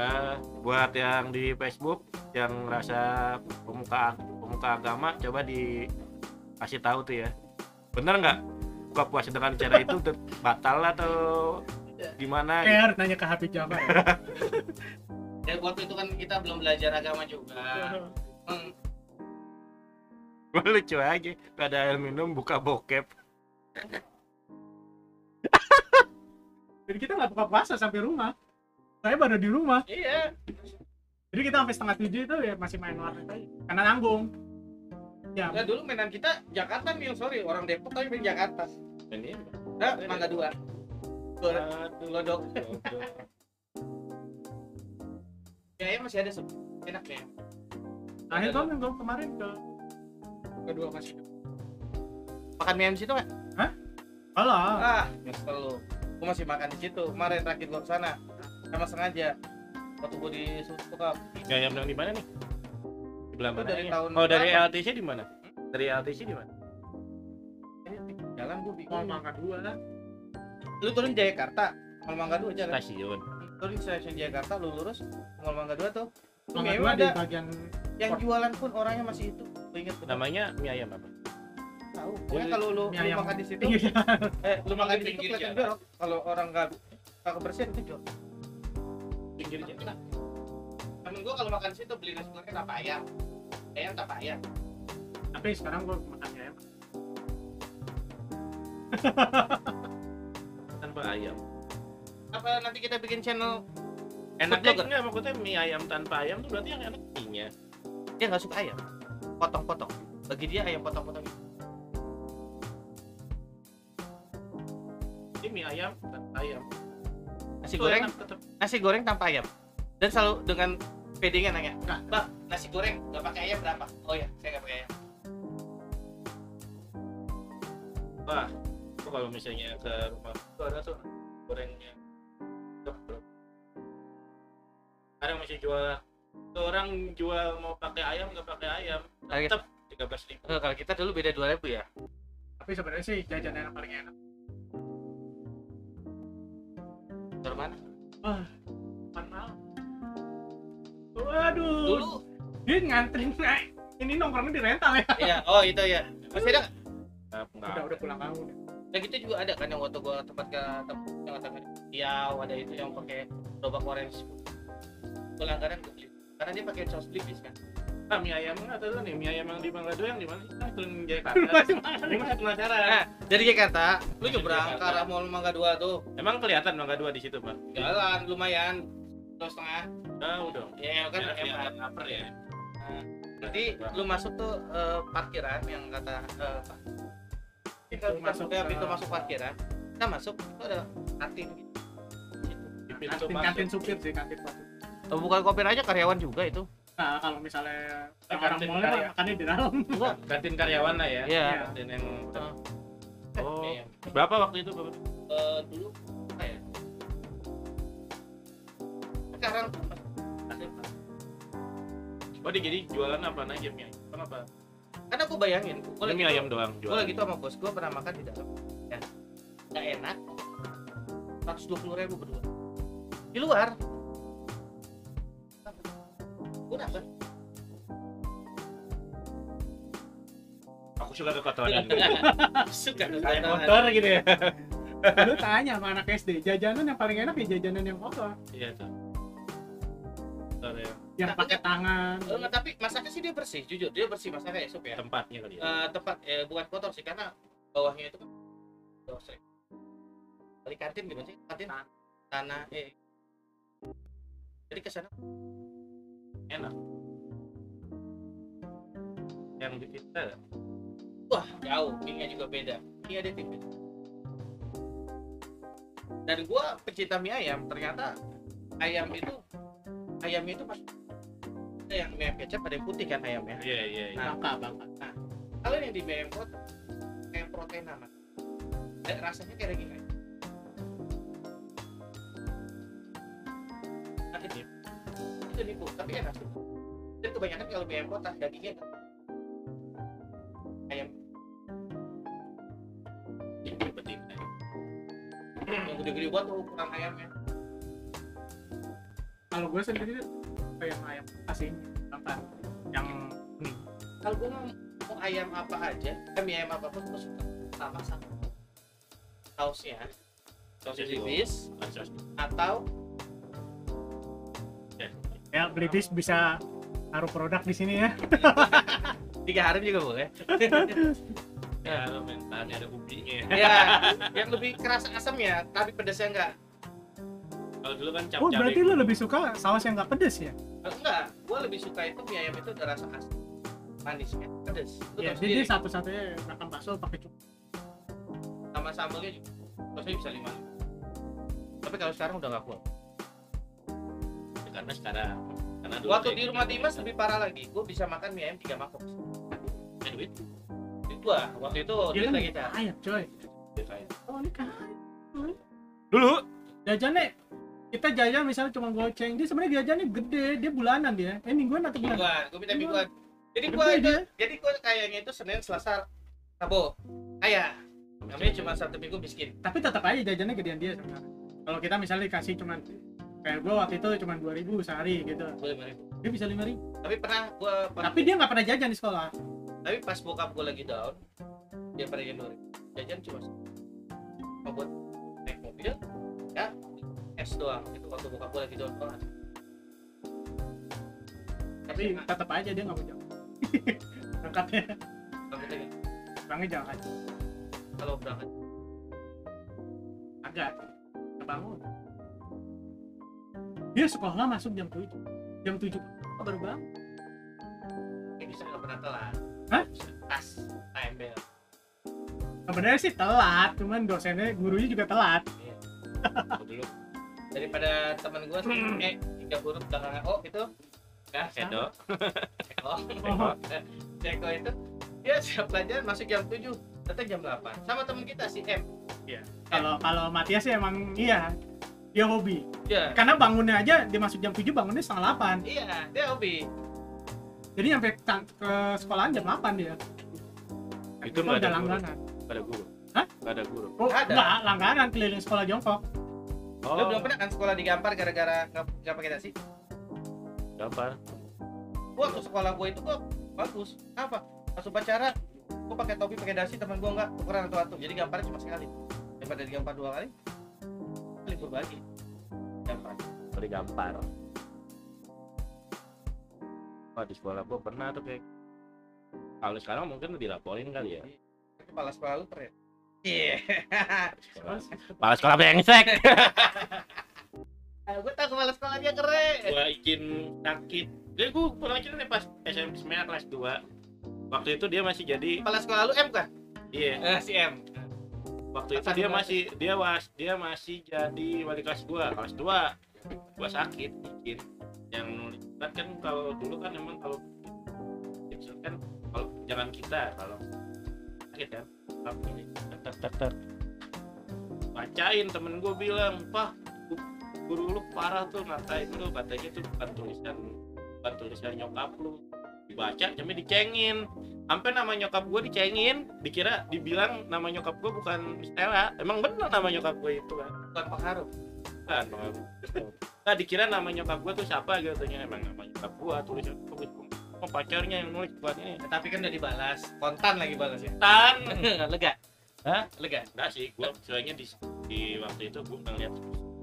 Eh, buat yang di Facebook yang rasa pemuka pemuka agama coba dikasih tahu tuh ya. Bener nggak? Buka puasa dengan cara itu batal atau gimana? kayak harus nanya ke HP Java ya. <laughs> Ya waktu itu kan kita belum belajar agama juga. <laughs> Hmm, lucu aja gak ada air minum buka bokep. <laughs> Jadi kita nggak buka puasa sampai rumah. Saya baru di rumah. Iya. Jadi kita sampai setengah tujuh itu ya masih main warnet aja. Karena nanggung ya. Nah, dulu mainan kita Jakarta nih sorry orang Depok tapi main Jakarta. Ini nah, mangga dua. Glodok. glodok. kayaknya masih ada sep- enak ya. Akhir kan yang kemarin ke? Kedua masih. Makan mie ayam situ nggak? Alah, ah nyesel lu. Gua masih makan di situ. Kemarin terakhir gua ke sana sama sengaja. Waktu gua di Nggak ayam yang di mana nih di belah Itu mana dari ini? tahun oh dari? LTC di mana? Dari LTC di mana? Jalan gua mau bingung mangga dua lu turun Jakarta Mall Mangga dua jalan. Stasiun. Turun di stasiun Jakarta lu lurus Mall Mangga dua tuh. Mangga dua di ada bagian yang jualan pun orangnya masih itu tuh. Namanya mie ayam apa? Tahu. Pokoknya kalau lu, Mie lu makan di situ Iya. eh lu makan di situ kelihatan jorok kalau orang nggak nggak kebersihan itu jorok pinggir jalan gua kalau makan situ beli nasi goreng tanpa ayam. Ayam tanpa ayam. Tapi sekarang gua makan ayam. Tanpa ayam. Apa nanti kita bikin channel enaknya enggak maksudnya mie ayam tanpa ayam tuh berarti yang enak mie dia nggak suka ayam. Potong-potong. Bagi dia ayam potong-potong. Ini mie ayam tanpa ayam. Nasi Itu goreng enak tetep. nasi goreng tanpa ayam. Dan selalu dengan pedenya nanya Enggak. mbak nasi goreng nggak pakai ayam berapa oh ya saya nggak pakai ayam. Wah itu kalau misalnya ke rumah itu ada tuh gorengnya? Kadang masih jual orang jual mau pakai ayam nggak pakai ayam tetap tiga belas ribu. Eh, kalau kita dulu beda dua ribu ya? Tapi sebenarnya sih jajanan yang paling enak. Dari mana? Pan malam waduh. Dulu. Dia ngantri nah, ini nongkrongnya di rental ya? Iya oh itu ya. Masih ada? Nggak- nggak udah udah pulang kamu. Ya gitu juga ada kan yang waktu gua tempat ke tempat yang kata Riau ada itu yang pakai gerobak orange. Gua langganan gua beli. Karena dia pakai saus belibis kan. Ah mie ayam nggak tahu nih mie ayam yang di Mangga Dua yang di mana? Sih kan turun Jakarta. <laughs> Ini masih penasaran. Nah dari Jakarta lu nyebrang ke arah Mall Mangga Dua tuh. Emang kelihatan Mangga Dua di situ pak? Jalan lumayan. Terus setengah tahu dong ya kan emang kelihatan lapar ya Nanti lu masuk tuh eh, parkiran yang kata eh, kita Pintu masuk masuk ya ke- pintu masuk parkiran. Kita masuk itu ada kantin gitu. di pintu kantin, masuk kantin supir sih kantin supir Oh, bukan kopi aja karyawan juga itu. nah kalau misalnya Eh, yang orang kantin mall karya. makannya di dalam Enggak. kantin karyawan lah ya Iya. kantin yang Eh, oh iya. berapa waktu itu Bapak? Eh, dulu kayak sekarang. Oh dia jadi jualan apa aja mie ayam Apa apa Karena aku bayangin, gue Ini mie ayam doang Gue jualan lagi tuh sama bos gue pernah makan di dalam. Ya, nggak enak. 120 ribu berdua. Di luar. Gue dapet. aku suka kekotoran <laughs> Suka kayak motor gitu ya lu tanya sama anak SD jajanan yang paling enak ya jajanan yang kotor iya tuh yang pakai tangan Eh, nggak, tapi masaknya sih dia bersih, jujur dia bersih masaknya ya sup ya. tempatnya kali ya Eh, tempat eh, bukan kotor sih karena bawahnya itu kan sering. Dari kantin gimana sih? Kantin tanah eh. Jadi ke sana enak yang di kita wah jauh mie juga beda mie ada tipis dan gua pecinta mie ayam ternyata ayam itu ayamnya itu pas ada yang mie ayam kecap ada yang putih kan ayamnya iya iya iya. Nah. bangka. Bangka kalau yang di mie ayam kotak kayak protein amat Eh, rasanya kayak daging ayam nah itu itu nipu tapi enak. Tuh dan kebanyakan kalau mie ayam kotak dagingnya ayam. Ini betina yang gede-gede tuh ukuran ayamnya. Kalau gue sendiri kayak ayam asin bangka yang kuning kalau gue mau, mau ayam apa aja eh, mie ayam apa pun gue suka. Sama sama. Sausnya saus tipis Asas. atau ya. Beli bis bisa taruh produk di sini ya. <laughs> Tiga hari juga boleh. Ya lo mentalnya ada ubinya. Ya yang lebih keras asamnya tapi pedasnya enggak kalau dulu kan cap oh berarti lu lebih suka saus yang nggak pedes ya? Eh, enggak gue lebih suka itu mie ayam itu ada rasa asam manisnya pedes. Lu ya jadi satu-satunya makan bakso pakai cukup sama sambelnya juga. Maksudnya bisa lima. Tapi kalau sekarang udah nggak kuat. Karena sekarang karena dulu waktu di rumah Dimas lebih parah lagi. Gue bisa makan mie ayam tiga mangkok Eh, duit? Itu ah waktu itu dia duit kan? lagi ayam coy. Duit kaya. oh ini kan. Dulu. Jajannya kita jajan misalnya cuma goceng dia sebenarnya jajannya gede dia bulanan dia. Eh mingguan atau bulan mingguan gue minta mingguan. Jadi gue itu dia. jadi gue kayaknya itu senin selasa rabu kaya namanya cuma satu minggu miskin. Tapi tetap aja jajannya gedean dia sebenarnya. Kalau kita misalnya dikasih cuma kayak gue waktu itu cuma 2000 sehari gitu. Boleh boleh dia bisa 5000 tapi pernah gue tapi dia nggak pernah jajan di sekolah. Tapi pas bokap gue lagi down dia pada januari jajan cuma cuma buat naik mobil es doang. Itu waktu bokap gue lagi down banget. Tapi tapi tetap aja dia nggak mau <laughs> jalan berangkatnya. Berangkatnya gitu. bangun jalan kalau berangkat. Agak. Bangun. Dia sekolah masuk jam 7 jam 7 oh, baru bangun. Ya bisa nggak pernah telat? Hah? tas TMBL sebenarnya sih telat cuman dosennya gurunya juga telat. Kalau dulu daripada teman gue eh tiga huruf belakangnya oh itu ya Edo. <laughs> Oh. Ceko itu dia siap pelajaran masuk jam 7 datang jam 8 sama teman kita si M. Kalau kalau Matias sih emang iya. Dia hobi. Ya karena bangunnya aja dia masuk jam 7 bangunnya setengah 8 iya dia hobi. Jadi sampai ke sekolahan jam 8 dia. Itu nggak ada udah langganan. Gak ada guru. Hah? Gak ada guru. Oh Ada. enggak langganan keliling sekolah jongkok oh. lu belum pernah kan sekolah di Gampar gara-gara nggak pakai dasi? Gampar. Gua waktu sekolah gua itu gua bagus. Apa? Pas upacara gua pakai topi pakai dasi teman gua nggak tukeran atau satu jadi Gamparnya cuma sekali. Daripada di Gampar dua kali libur lagi. Gampar. Dari gampar. Wah di sekolah gua pernah tuh kayak kalau sekarang mungkin dilaporin kali ya. Kepala sekolah lu keren iya. Sekolah. Kepala sekolah brengsek. <laughs> Gue tau kepala sekolah dia keren. Gua izin sakit. Dia gua pernah cerita nih pas SMP sebenarnya kelas 2 waktu itu dia masih jadi kepala sekolah lu M kan iya. Eh, si M. Waktu itu dia masih dia was dia masih jadi wali kelas gua kelas 2 gua sakit izin. Yang nulis surat kan kalau dulu kan emang kalau itu kan kalau jangan kita kalau sakit kan. Tapi tek tek tek. bacain temen gua bilang pak guru lu parah tuh ngatain lu. Katanya tuh bukan tulisan bukan tulisan nyokap lu. Dibaca tapi dicengin. Sampai nama nyokap gue dicengin dikira dibilang nama nyokap gue bukan Stella emang bener nama nyokap gue itu kan? Bukan pengaruh. Kan nah dikira nama nyokap gue tuh siapa gitu nya emang nama nyokap gue tulisan oh, pacarnya yang nulis buat ini. Ya, tapi kan udah dibalas. Kontan lagi balasnya. Tan <laughs> lega Hah? lega enggak sih gue soalnya di, di waktu itu gue ngeliat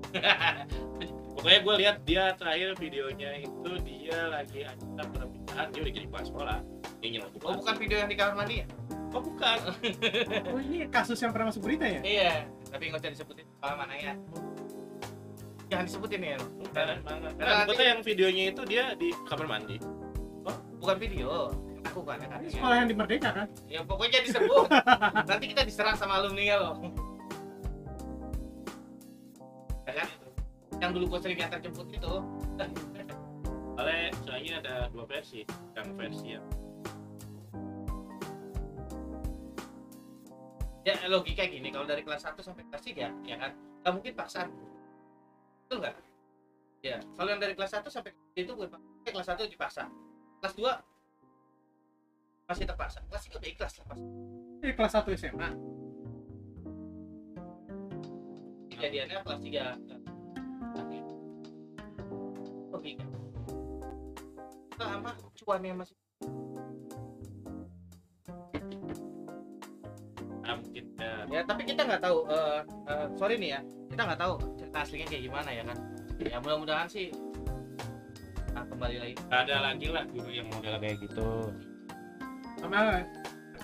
<laughs> pokoknya gue lihat dia terakhir videonya itu dia lagi acara pernikahan dia udah jadi kepala sekolah. Dia nyelot oh bukan video yang di kamar mandi ya? Oh bukan. <laughs> Oh ini kasus yang pernah masuk berita ya? Iya tapi nggak usah disebutin. Kalau mana ya? Jangan disebutin ya bukan banget Karena karena nanti- yang videonya itu dia di kamar mandi. Bukan video ya kan Ini sekolah yang di Merdeka kan? Ya pokoknya disebut. <laughs> Nanti kita diserang sama alumni loh ya kan? Yang dulu gue sering antar jemput itu. Soalnya soalnya ada dua versi, yang versi ya. ya logika gini kalau dari kelas 1 sampai kelas 3 ya kan? Nggak mungkin paksaan betul nggak? Ya kalau yang dari kelas 1 sampai kelas 3 itu gue kelas 1 dipaksa. Kelas 2 masih terpaksa. Kelas 3 udah ikhlas lah pas Ini kelas 1 SMA kejadiannya kelas 3 logika lama cuannya masih Nah, mungkin ya, ya tapi kita nggak tahu eh, eh, sorry nih ya. Kita nggak tahu cerita aslinya kayak gimana ya kan? Ya mudah-mudahan sih nah, kembali lagi. Ada lagi lah guru yang model kayak gitu. Sama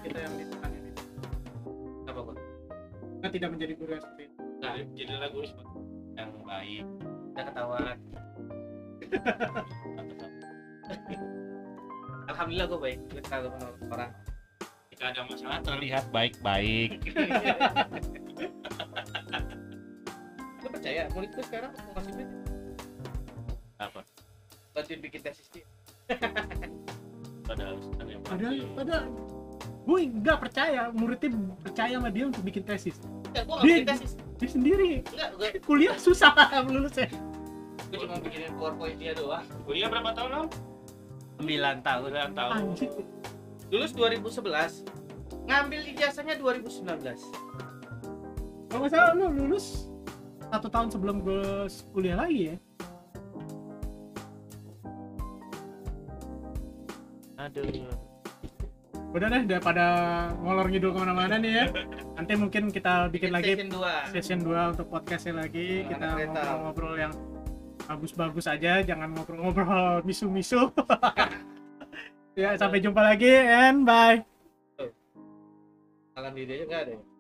kita yang ditekan ini. Apa Bang? kita tidak menjadi guru yang seperti itu. Nah, jadilah guru seperti yang baik. udah ketahuan. <laughs> Alhamdulillah gue baik. Gue kalau menurut orang. Jika ada masalah terlihat baik-baik. <laughs> lu percaya? Murid gue sekarang mau ngasih duit? Apa? bantuin bikin tesis dia <laughs> Padahal sebenarnya padahal pasti- padahal gue nggak percaya muridnya percaya sama dia untuk bikin tesis. Enggak gue bikin tesis. dia sendiri. Enggak gue kuliah susah <laughs> lulusnya. gue cuma bikinin powerpoint dia doang. Kuliah berapa tahun lo? 9 tahun. 9 tahun. anjir lulus 2011 ngambil ijazahnya 2019 kalau nggak salah lu lulus satu tahun sebelum gue kuliah lagi ya Aduh. udah deh daripada ngolor ngidul ke mana-mana nih ya. Nanti mungkin kita bikin lagi session 2 session 2 untuk podcastnya lagi. Dengan kita ngobrol-ngobrol yang bagus-bagus aja jangan ngobrol-ngobrol <laughs> misu-misu. <laughs> Ya sampai jumpa lagi and bye. Tangan diri aja nggak ada?